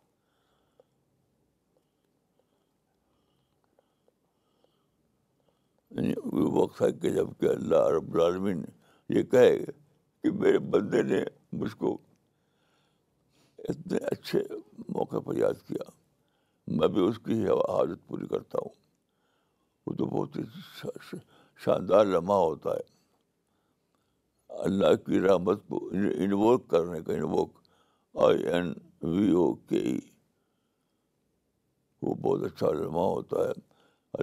یعنی وہ وقت ہے کہ جب کہ اللہ رب العالمین یہ کہے کہ میرے بندے نے مجھ کو اتنے اچھے موقع پر یاد کیا میں بھی اس کی حاجت پوری کرتا ہوں وہ تو بہت ہی شاندار لمحہ ہوتا ہے اللہ کی رحمت کو انووک کرنے کا invoke I N V O K وہ بہت اچھا لمحہ ہوتا ہے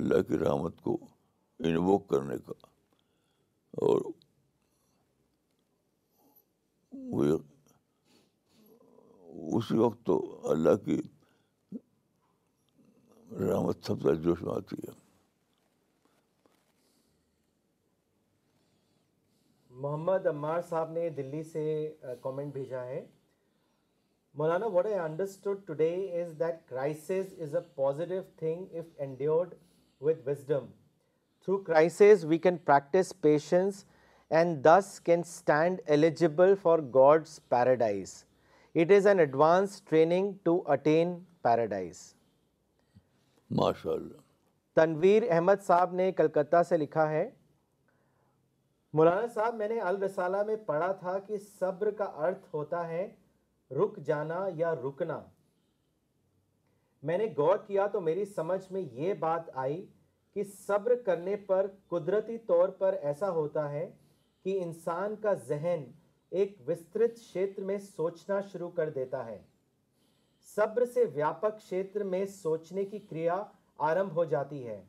اللہ کی رحمت کو انووک کرنے کا اور وہ اسی وقت تو اللہ کی رحمت سب سے جوش میں آتی ہے محمد عمار صاحب نے دلی سے کامنٹ بھیجا ہے Maulana what I understood is is that crisis a positive thing if endeavoured with wisdom through crisis we can practise patience and this can stand eligible for God's paradise it is an advance training to attain paradise ماشاء اللہ تنویر احمد صاحب نے کلکتہ سے لکھا ہے مولانا صاحب میں نے الرسالہ میں پڑھا تھا کہ صبر کا ارتھ ہوتا ہے رک جانا یا رکنا میں نے غور کیا تو میری سمجھ میں یہ بات آئی کہ صبر کرنے پر قدرتی طور پر ایسا ہوتا ہے کہ انسان کا ذہن ایک وسط شوچنا شروع کر دیتا ہے سبر سے واپک شیت میں سوچنے کی کریا آرمبھ ہو جاتی ہے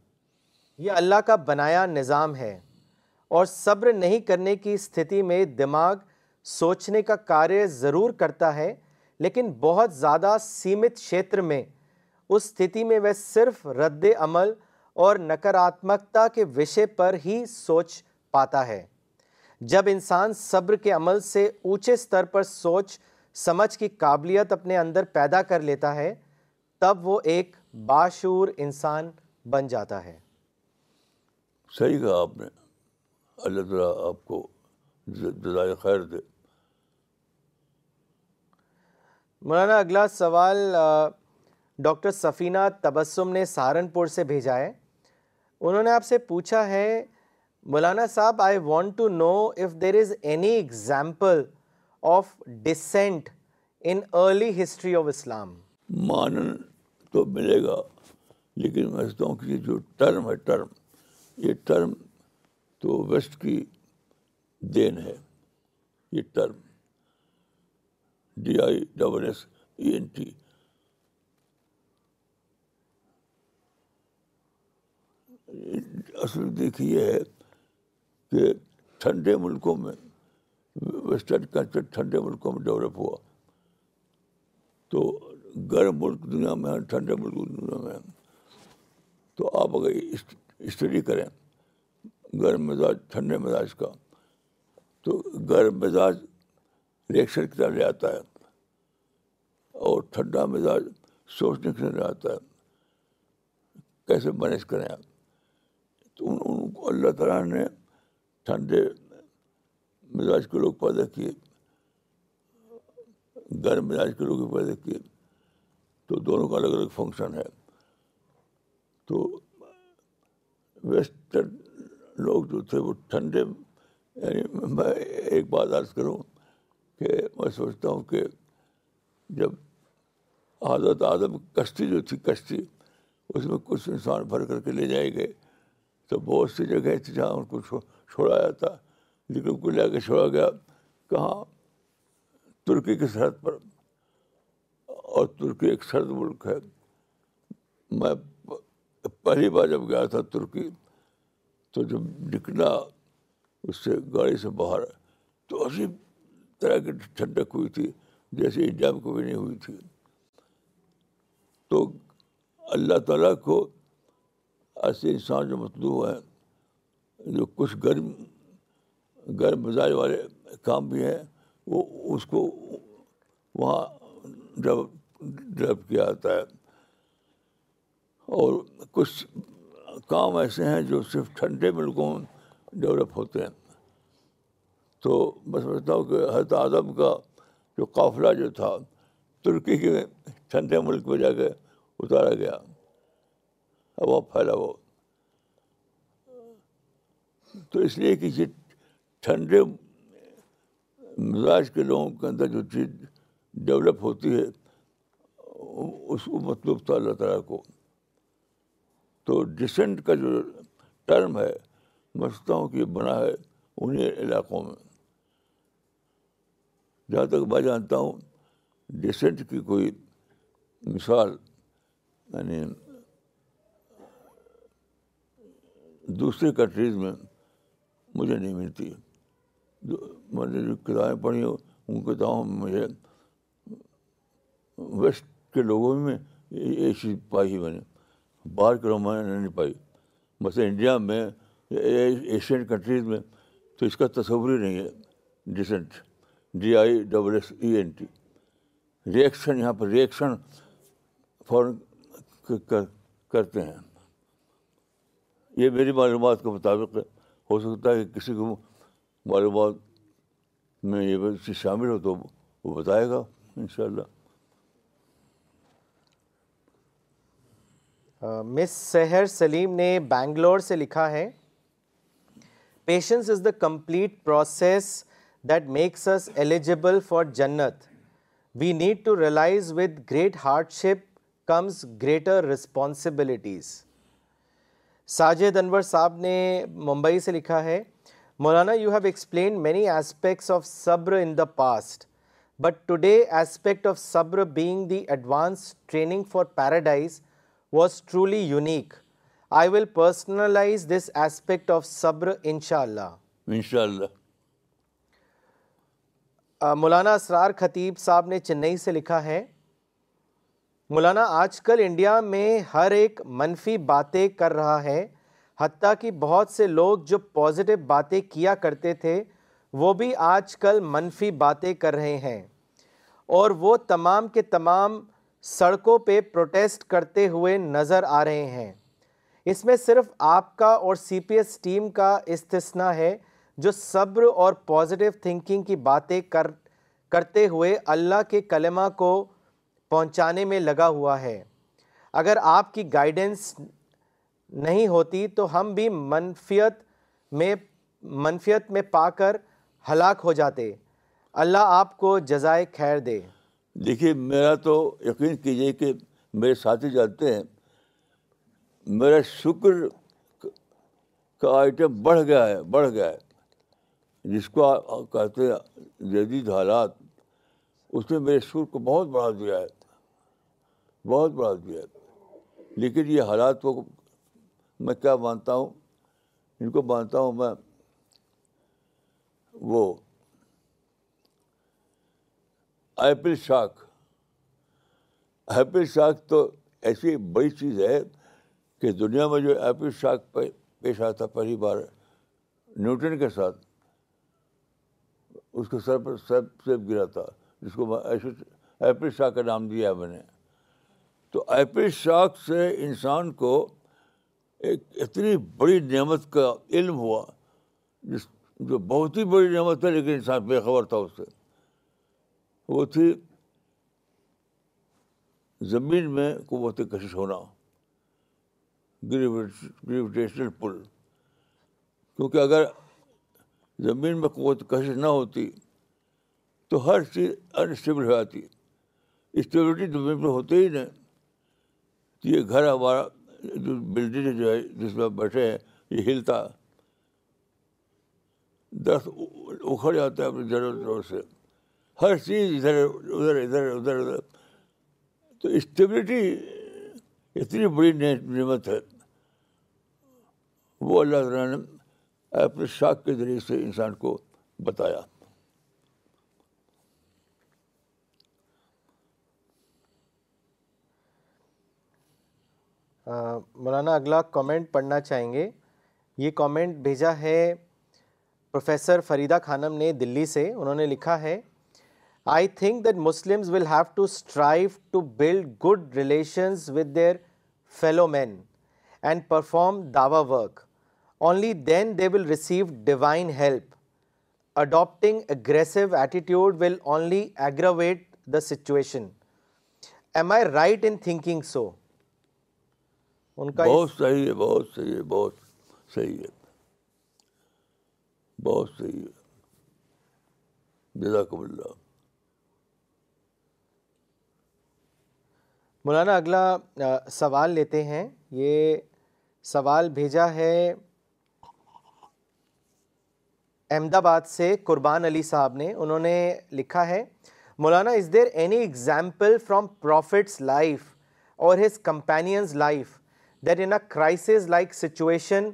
یہ اللہ کا بنایا نظام ہے اور سبر نہیں کرنے کی استھتی میں دماغ سوچنے کا کاریہ ضرور کرتا ہے لیکن بہت زیادہ سیمت کھیت میں اس ستھی میں وہ صرف رد عمل اور نکارا کے وشے پر ہی سوچ پاتا ہے جب انسان صبر کے عمل سے اونچے سطر پر سوچ سمجھ کی قابلیت اپنے اندر پیدا کر لیتا ہے تب وہ ایک باشور انسان بن جاتا ہے صحیح کہا آپ نے اللہ تعالیٰ آپ کو جزائے خیر دے مولانا اگلا سوال ڈاکٹر سفینہ تبسم نے سہارنپور سے بھیجا ہے انہوں نے آپ سے پوچھا ہے مولانا صاحب I want to know if there is any example of dissent in early history of Islam مانن تو ملے گا لیکن میں سمجھتا ہوں کہ یہ جو ٹرم ہے ٹرم یہ ٹرم تو ویسٹ کی دین ہے یہ term D I double S E N T اصل دیکھیے ہے کہ ٹھنڈے ملکوں میں ویسٹرن کنٹری ٹھنڈے ملکوں میں ڈیولپ ہوا تو گرم ملک دنیا میں ہیں ٹھنڈے ملک دنیا میں ہیں تو آپ اگر اسٹڈی کریں گرم مزاج ٹھنڈے مزاج کا تو گرم مزاج ریئیکشن کی طرح لے آتا ہے اور ٹھنڈا مزاج سوچنے کے آتا ہے کیسے مینیج کریں آپ تو ان کو اللہ تعالیٰ نے ٹھنڈے مزاج کے لوگ پیدا کیے گرم مزاج کے لوگ پیدا کیے تو دونوں کا الگ الگ فنکشن ہے تو ویسٹرن لوگ جو تھے وہ ٹھنڈے یعنی میں ایک بات عرض کروں کہ میں سوچتا ہوں کہ جب حضرت آدم کشتی جو تھی کشتی اس میں کچھ انسان بھر کر کے لے جائے گئے تو بہت سی جگہ تھی جہاں ان کچھ چھوڑایا تھا لیکن کو لے کے چھوڑا گیا کہاں ترکی کی سرحد پر اور ترکی ایک سرد ملک ہے میں پہلی بار جب گیا تھا ترکی تو جب نکلا اس سے گاڑی سے باہر تو اسی طرح کی ٹھنڈک ہوئی تھی جیسے انڈیا میں کبھی نہیں ہوئی تھی تو اللہ تعالیٰ کو ایسے انسان جو مطلوب ہیں جو کچھ گرم گرم مزاج والے کام بھی ہیں وہ اس کو وہاں ڈیولپ ڈیولپ کیا جاتا ہے اور کچھ کام ایسے ہیں جو صرف ٹھنڈے ملکوں میں ڈیولپ ہوتے ہیں تو میں سمجھتا ہوں کہ حضرت اعظم کا جو قافلہ جو تھا ترکی کے ٹھنڈے ملک میں جا کے اتارا گیا اب وہ پھیلا وہ تو اس لیے کہ یہ ٹھنڈے مزاج کے لوگوں کے اندر جو چیز ڈیولپ ہوتی ہے اس کو مطلوب تھا اللہ تعالیٰ کو تو ڈسینٹ کا جو ٹرم ہے میں ہوں کہ بنا ہے انہیں علاقوں میں جہاں تک میں جانتا ہوں ڈسینٹ کی کوئی مثال یعنی دوسری کنٹریز میں مجھے نہیں ملتی جو میں نے جو کتابیں پڑھی ہو ان کتابوں میں مجھے ویسٹ کے لوگوں میں یہ چیز پائی میں نے باہر کے لوگوں نے نہیں پائی بس انڈیا میں ایشین کنٹریز میں تو اس کا تصور ہی نہیں ہے dissent D I double S E N T reaction یہاں پر ریئیکشن فور کرتے ہیں یہ میری معلومات کے مطابق ہے ہو سکتا ہے کہ کسی کو معلومات میں یہ شامل ہو تو وہ بتائے گا ان شاء اللہ مس سہر سلیم نے بینگلور سے لکھا ہے patience is the complete process that makes us eligible for جنت we need to realise with great hardship comes greater responsibilities Sajid Anwar sahab نے ممبئی سے لکھا ہے Maulana you have explain many aspects of صبر in the past but today aspect of صبر being the advance training for paradise was truly unique I will personalise this aspect of صبر ان شاء اللہ ان شاء اللہ مولانا اسرار خطیب صاحب نے چنئی سے لکھا ہے مولانا آج کل انڈیا میں ہر ایک منفی باتیں کر رہا ہے حتیٰ کہ بہت سے لوگ جو پازیٹیو باتیں کیا کرتے تھے وہ بھی آج کل منفی باتیں کر رہے ہیں اور وہ تمام کے تمام سڑکوں پہ پروٹیسٹ کرتے ہوئے نظر آ رہے ہیں اس میں صرف آپ کا اور سی پی ایس ٹیم کا استثنا ہے جو صبر اور پازیٹیو تھنکنگ کی باتیں کر کرتے ہوئے اللہ کے کلمہ کو پہنچانے میں لگا ہوا ہے اگر آپ کی گائیڈنس نہیں ہوتی تو ہم بھی منفیت میں منفیت میں پا کر ہلاک ہو جاتے اللہ آپ کو جزائے خیر دے دیکھیے میرا تو یقین کیجیے کہ میرے ساتھی جانتے ہیں میرا شکر کا آئٹم بڑھ گیا ہے بڑھ گیا ہے جس کو کہتے ہیں جدید حالات اس نے میرے شکر کو بہت بڑھا دیا ہے بہت بڑا لیکن یہ حالات کو میں کیا مانتا ہوں ان کو مانتا ہوں میں وہ ایپل شاک ایپل شاک تو ایسی بڑی چیز ہے کہ دنیا میں جو ایپل پہ پیش آیا تھا پہلی بار نیوٹن کے ساتھ اس کے سر پر سر سیب گرا تھا جس کو ایپل شاک کا نام دیا میں نے تو ایپل شاک سے انسان کو ایک اتنی بڑی نعمت کا علم ہوا جس جو بہت ہی بڑی نعمت ہے لیکن انسان بے خبر تھا اس سے وہ تھی زمین میں قوت کشش ہونا گریویٹیشنل پل کیونکہ اگر زمین میں قوت کشش نہ ہوتی تو ہر چیز انسٹیبل ہو جاتی اسٹیبلٹی زمین میں ہوتے ہی نہیں تو یہ گھر ہمارا جو بلڈنگ جو ہے جس میں بیٹھے ہیں یہ ہلتا درخت اکھڑ جاتا ہے اپنے جڑوں جڑوں سے ہر چیز ادھر ادھر ادھر ادھر ادھر تو اسٹیبلٹی اتنی بڑی نعمت ہے وہ اللہ تعالیٰ نے اپنے شاخ کے ذریعے سے انسان کو بتایا مولانا اگلا کامنٹ پڑھنا چاہیں گے یہ کامنٹ بھیجا ہے پروفیسر فریدہ خانم نے دلی سے انہوں نے لکھا ہے I think that Muslims will have to strive to build good relations with their fellow men and perform Dawa work only then they will receive divine help adapting aggressive attitude will only eager the situation am I right in thinking so بہت صحیح ہے بہت صحیح ہے بہت بہت صحیح صحیح ہے ہے جزاکم اللہ مولانا اگلا سوال لیتے ہیں یہ سوال بھیجا ہے احمد آباد سے قربان علی صاحب نے انہوں نے لکھا ہے Maulana is there any example from prophet's life اور his companions life crisis like situation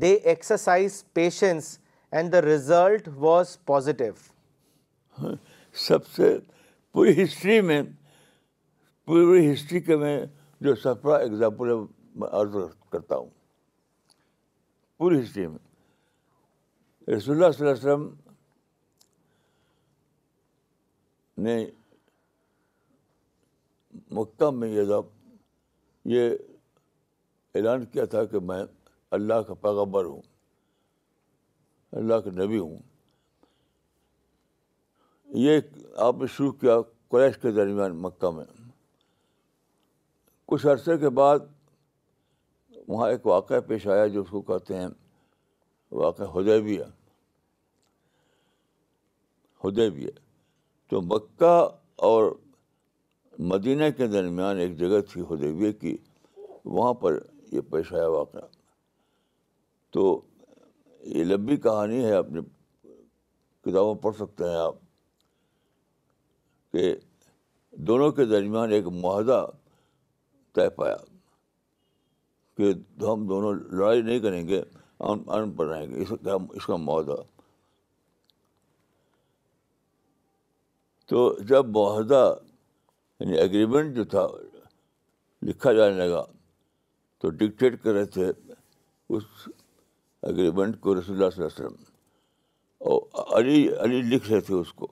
they exercise patience and the result was positive سب سے پوری ہسٹری میں پوری ہسٹری کے میں جو سفرا ایگزامپل میں ہے کرتا ہوں پوری ہسٹری میں رسول اللہ صلی اللہ علیہ وسلم نے مکہ میں یہ یہ اعلان کیا تھا کہ میں اللہ کا پیغمبر ہوں اللہ کا نبی ہوں یہ آپ نے شروع کیا قریش کے درمیان مکہ میں کچھ عرصے کے بعد وہاں ایک واقعہ پیش آیا جو اس کو کہتے ہیں واقعہ حدیبیہ حدیبیہ تو مکہ اور مدینہ کے درمیان ایک جگہ تھی حدیبیہ کی وہاں پر یہ پیش آیا واقعہ تو یہ لمبی کہانی ہے اپنی کتابوں پڑھ سکتے ہیں آپ کہ دونوں کے درمیان ایک معاہدہ طے پایا کہ ہم دونوں لڑائی نہیں کریں گے ان رہیں گے اس کا اس کا معاہدہ تو جب معاہدہ یعنی اگریمنٹ جو تھا لکھا جانے لگا تو ڈکٹیٹ کر رہے تھے اس اگریمنٹ کو رسول اللہ صلی اللہ علیہ وسلم اور علی علی لکھ رہے تھے اس کو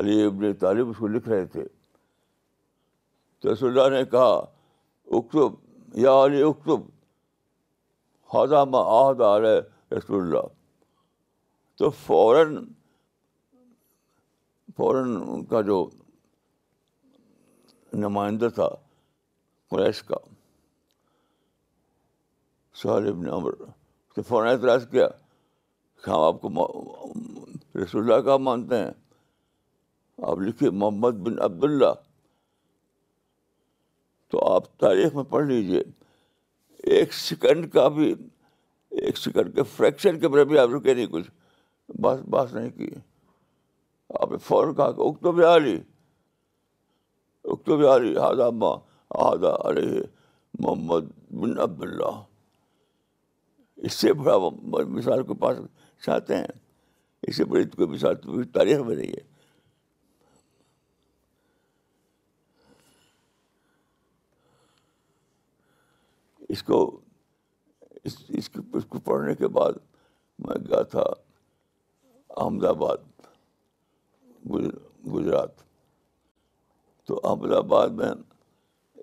علی ابن طالب اس کو لکھ رہے تھے تو رسول اللہ نے کہا اکتب یا علی اکتب ادا ما آحد آ رہے رسول اللہ تو فوراً فوراً ان کا جو نمائندہ تھا قریش کا سہل ابن اس نے فوراً اعتراض کیا کہ ہم آپ کو رسول اللہ کا مانتے ہیں آپ لکھیے محمد بن عبداللہ تو آپ تاریخ میں پڑھ لیجئے ایک سیکنڈ کا بھی ایک سیکنڈ کے فریکشن کے برے بھی آپ رکے نہیں کچھ بات بات نہیں کی آپ نے فوراً کہا کہ اکتو بھی بے اکتو بھی تو بہاری ماں اب آدھا ارے محمد بن عبداللہ اس سے بڑا مثال کے پاس چاہتے ہیں اس سے بڑی کوئی مثال کی تاریخ ہے اس کو اس اس کو پڑھنے کے بعد میں گیا تھا احمد آباد گجرات تو احمد آباد میں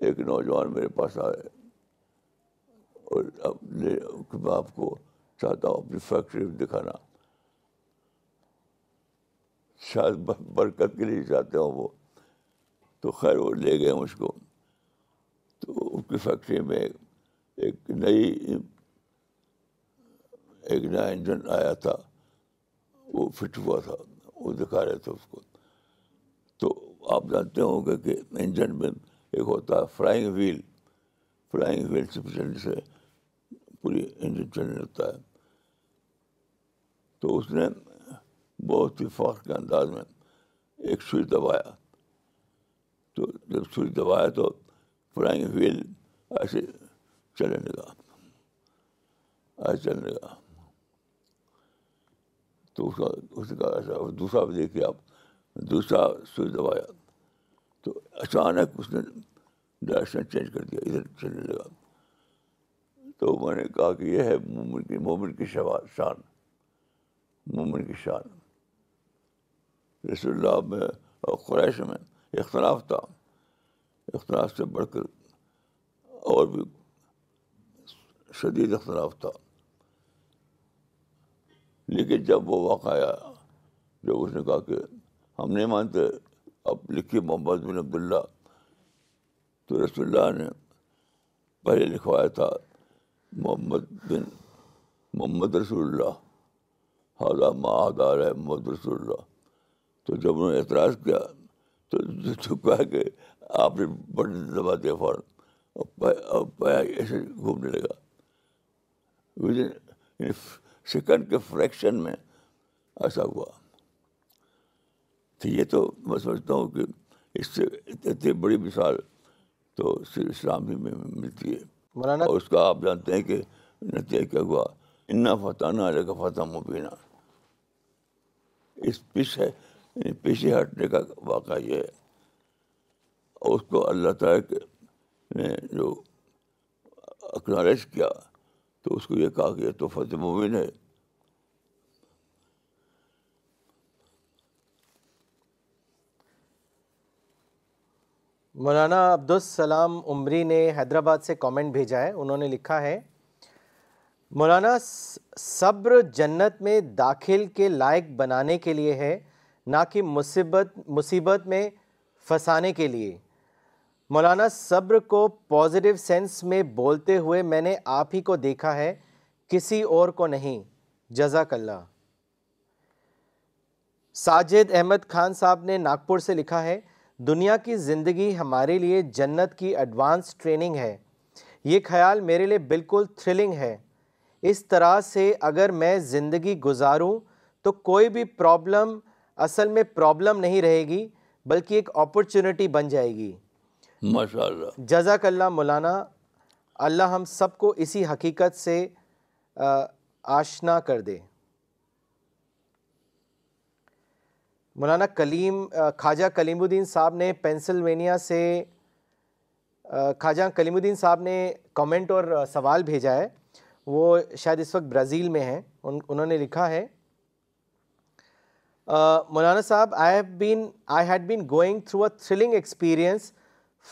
ایک نوجوان میرے پاس آئے اپنے آپ کو چاہتا ہوں اپنی فیکٹری میں دکھانا شاید برکت کے لیے چاہتے ہوں وہ تو خیر وہ لے گئے اس کو تو اس کی فیکٹری میں ایک نئی ایک نیا انجن آیا تھا وہ فٹ ہوا تھا وہ دکھا رہے تھے اس کو تو آپ جانتے ہوں گے کہ انجن میں ایک ہوتا ہے فرائنگ ویل فرائنگ ویل سے پوری انجن چلنے لگتا ہے تو اس نے بہت ہی فخر کے انداز میں ایک سوئی دبایا تو جب سوئی دبایا تو ویل ایسے چلنے لگا ایسے چلنے لگا تو اس اس کا ایسا دوسرا بھی دیکھے آپ دوسرا سوئی دبایا تو اچانک اس نے ڈائریکشن چینج کر دیا ادھر چلنے لگا تو میں نے کہا کہ یہ ہے مومن کی مومن کی شوا شان مومن کی شان رسول اللہ میں اور قریش میں اختلاف تھا اختلاف سے بڑھ کر اور بھی شدید اختلاف تھا لیکن جب وہ واقع آیا جب اس نے کہا کہ ہم نہیں مانتے اب لکھیے محمد بن عبداللہ تو رسول اللہ نے پہلے لکھوایا تھا محمد بن محمد رسول اللہ اولا رہے محمد رسول اللہ تو جب انہوں نے اعتراض کیا تو چھپا کہ آپ نے بڑے دبا دیا فوراً ایسے گھومنے ود ان سیکنڈ کے فریکشن میں ایسا ہوا تو یہ تو میں سمجھتا ہوں کہ اس سے اتنی بڑی مثال تو صرف اسلام ہی میں ملتی ہے اور اس کا آپ جانتے ہیں کہ نتیجہ کیا ہوا انا فتح نہ فتح مبینہ اس پیچھے ہے یعنی ہٹنے کا واقعہ یہ ہے اور اس کو اللہ تعالیٰ کے نے جو اکنالیج کیا تو اس کو یہ کہا کہ یہ تو فتح مبین ہے مولانا عبدالسلام عمری نے حیدرآباد سے کامنٹ بھیجا ہے انہوں نے لکھا ہے مولانا صبر جنت میں داخل کے لائق بنانے کے لیے ہے نہ کہ مصیبت مصیبت میں پھنسانے کے لیے مولانا صبر کو پازیٹیو سینس میں بولتے ہوئے میں نے آپ ہی کو دیکھا ہے کسی اور کو نہیں جزاک اللہ ساجد احمد خان صاحب نے ناگپور سے لکھا ہے دنیا کی زندگی ہمارے لیے جنت کی ایڈوانس ٹریننگ ہے یہ خیال میرے لیے بالکل تھرلنگ ہے اس طرح سے اگر میں زندگی گزاروں تو کوئی بھی پرابلم اصل میں پرابلم نہیں رہے گی بلکہ ایک اپرچونٹی بن جائے گی ماشاء اللہ جزاک اللہ مولانا اللہ ہم سب کو اسی حقیقت سے آشنا کر دے مولانا کلیم خواجہ کلیم الدین صاحب نے پینسلوینیا سے خواجہ کلیم الدین صاحب نے کمنٹ اور سوال بھیجا ہے وہ شاید اس وقت برازیل میں ہیں ان انہوں نے لکھا ہے Maulana sahab I have been I had been going through a thrilling experience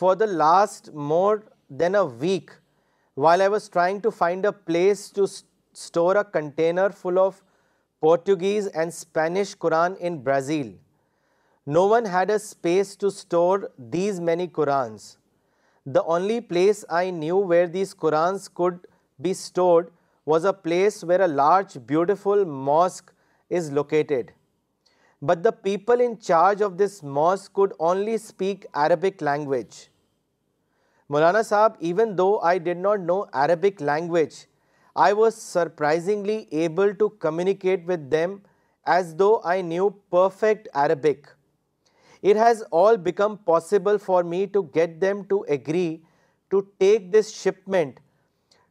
for the last more than a week while I was trying to find a place to store a container full of Portuguese and Spanish Quran in Brazil. No one had a space to store these many Qurans. The only place I knew where these Qurans could be stored was a place where a large, beautiful mosque is located. But the people in charge of this mosque could only speak Arabic language. Maulana Sahab, even though I did not know Arabic language, I was surprisingly able to communicate with them as though I knew perfect Arabic. It has all become possible for me to get them to agree to take this shipment.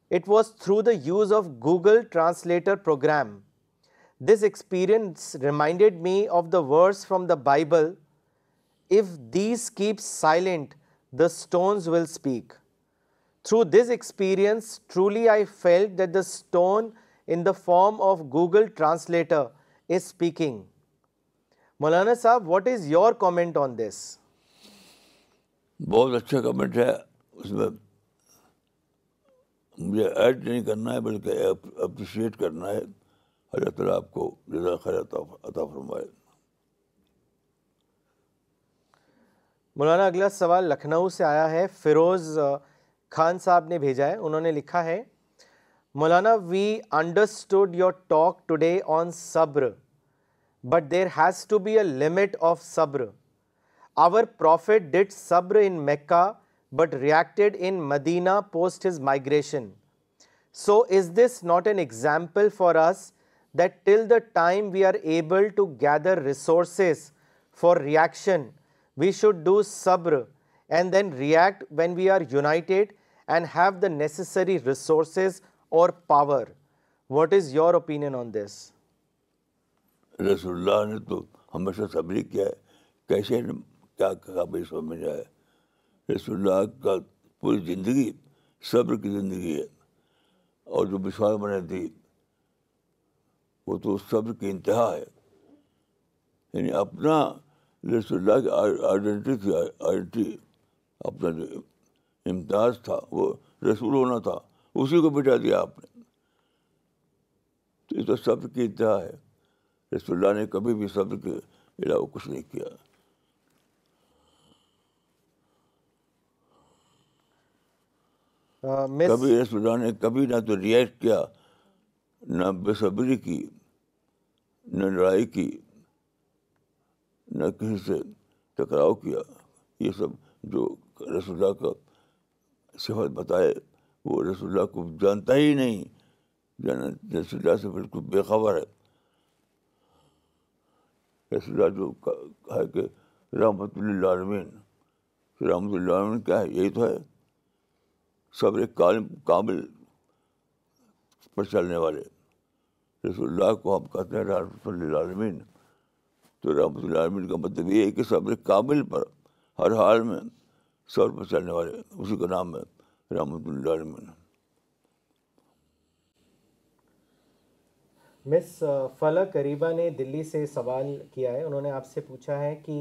It was through the use of Google Translator program. This experience reminded me of the verse from the Bible, "If these keep silent, the stones will speak." Through this experience truly I feel the stone form of Google Maulana sahab what is your comment on this بہت اچھا comment ہے بلکہ appreciate کرنا ہے مولانا اگلا سوال لکھنؤ سے آیا ہے فیروز خان صاحب نے بھیجا ہے انہوں نے لکھا ہے Maulana we understood your talk today on صبر but there has to be a limit of صبر آور پروفٹ ڈٹ صبر in Mecca but reacted in Medina post his migration so is this not an example for us that till the time we are able to gather resources for reaction we should do صبر and then react when we are united رسول اللہ تو ہمیشہ سبری کیا ہے کیسے رسول اللہ کا پوری زندگی صبر کی زندگی ہے اور جو وشواس بنے دی وہ تو صبر کی انتہا ہے یعنی اپنا رسول اللہ کی امتیاز تھا وہ رسول ہونا تھا اسی کو بٹا دیا آپ نے تو تو یہ کی انتہا ہے رسول اللہ نے کبھی بھی صبر کے علاوہ کچھ نہیں کیا کبھی رسول اللہ نے کبھی نہ تو ریئیکٹ کیا نہ بے صبری کی نہ لڑائی کی نہ کسی سے ٹکراؤ کیا یہ سب جو رسول اللہ کا صفت بتائے وہ رسول اللہ کو جانتا ہی نہیں جانا رسول اللہ سے بالکل بے خبر ہے رسول اللہ جو ہے کہ رحمت اللہ عالمین رحمۃ اللہ عالمین کیا ہے یہی تو ہے صبر کامل پر چلنے والے رسول اللہ کو ہم کہتے ہیں رحمۃ اللہ عالمین تو رحمۃ اللہ عالمین کا مطلب یہ ہے کہ صبر کامل پر ہر حال میں چلنے والے اسی کا نام ہے رحمۃ اللہ مس فلا کریبا نے دلی سے سوال کیا ہے انہوں نے آپ سے پوچھا ہے کہ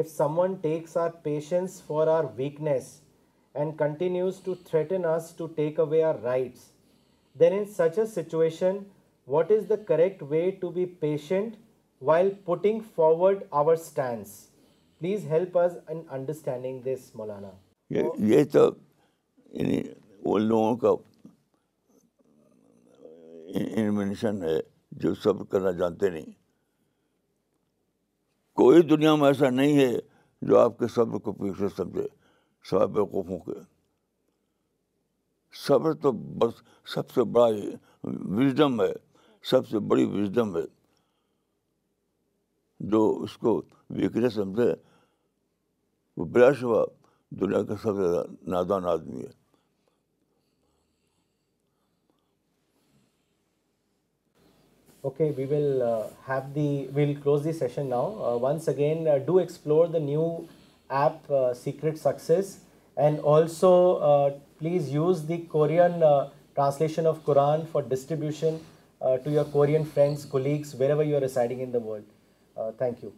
if someone takes our patience for our weakness and continues to threaten to take away our rights then in such a situation what is the correct way to be patient while putting forward our stands please help us in understanding this Maulana یہ تو یعنی وہ لوگوں کا invention ہے جو سب کرنا جانتے نہیں کوئی دنیا میں ایسا نہیں ہے جو آپ کے صبر کو پیچھے سمجھے صاحب کوفوں کے صبر تو بس سب سے بڑا وزڈم ہے سب سے بڑی وزڈم ہے جو اس کو ویکنیس سمجھے وہ بلا شبہ دنیا کا سب سے نادان آدمی ہے okay we will have the the well close session now once again do explore the new app secret success and also please use the Korean translation of Quran for distribution to your Korean friends colleagues wherever you are residing in the world thank you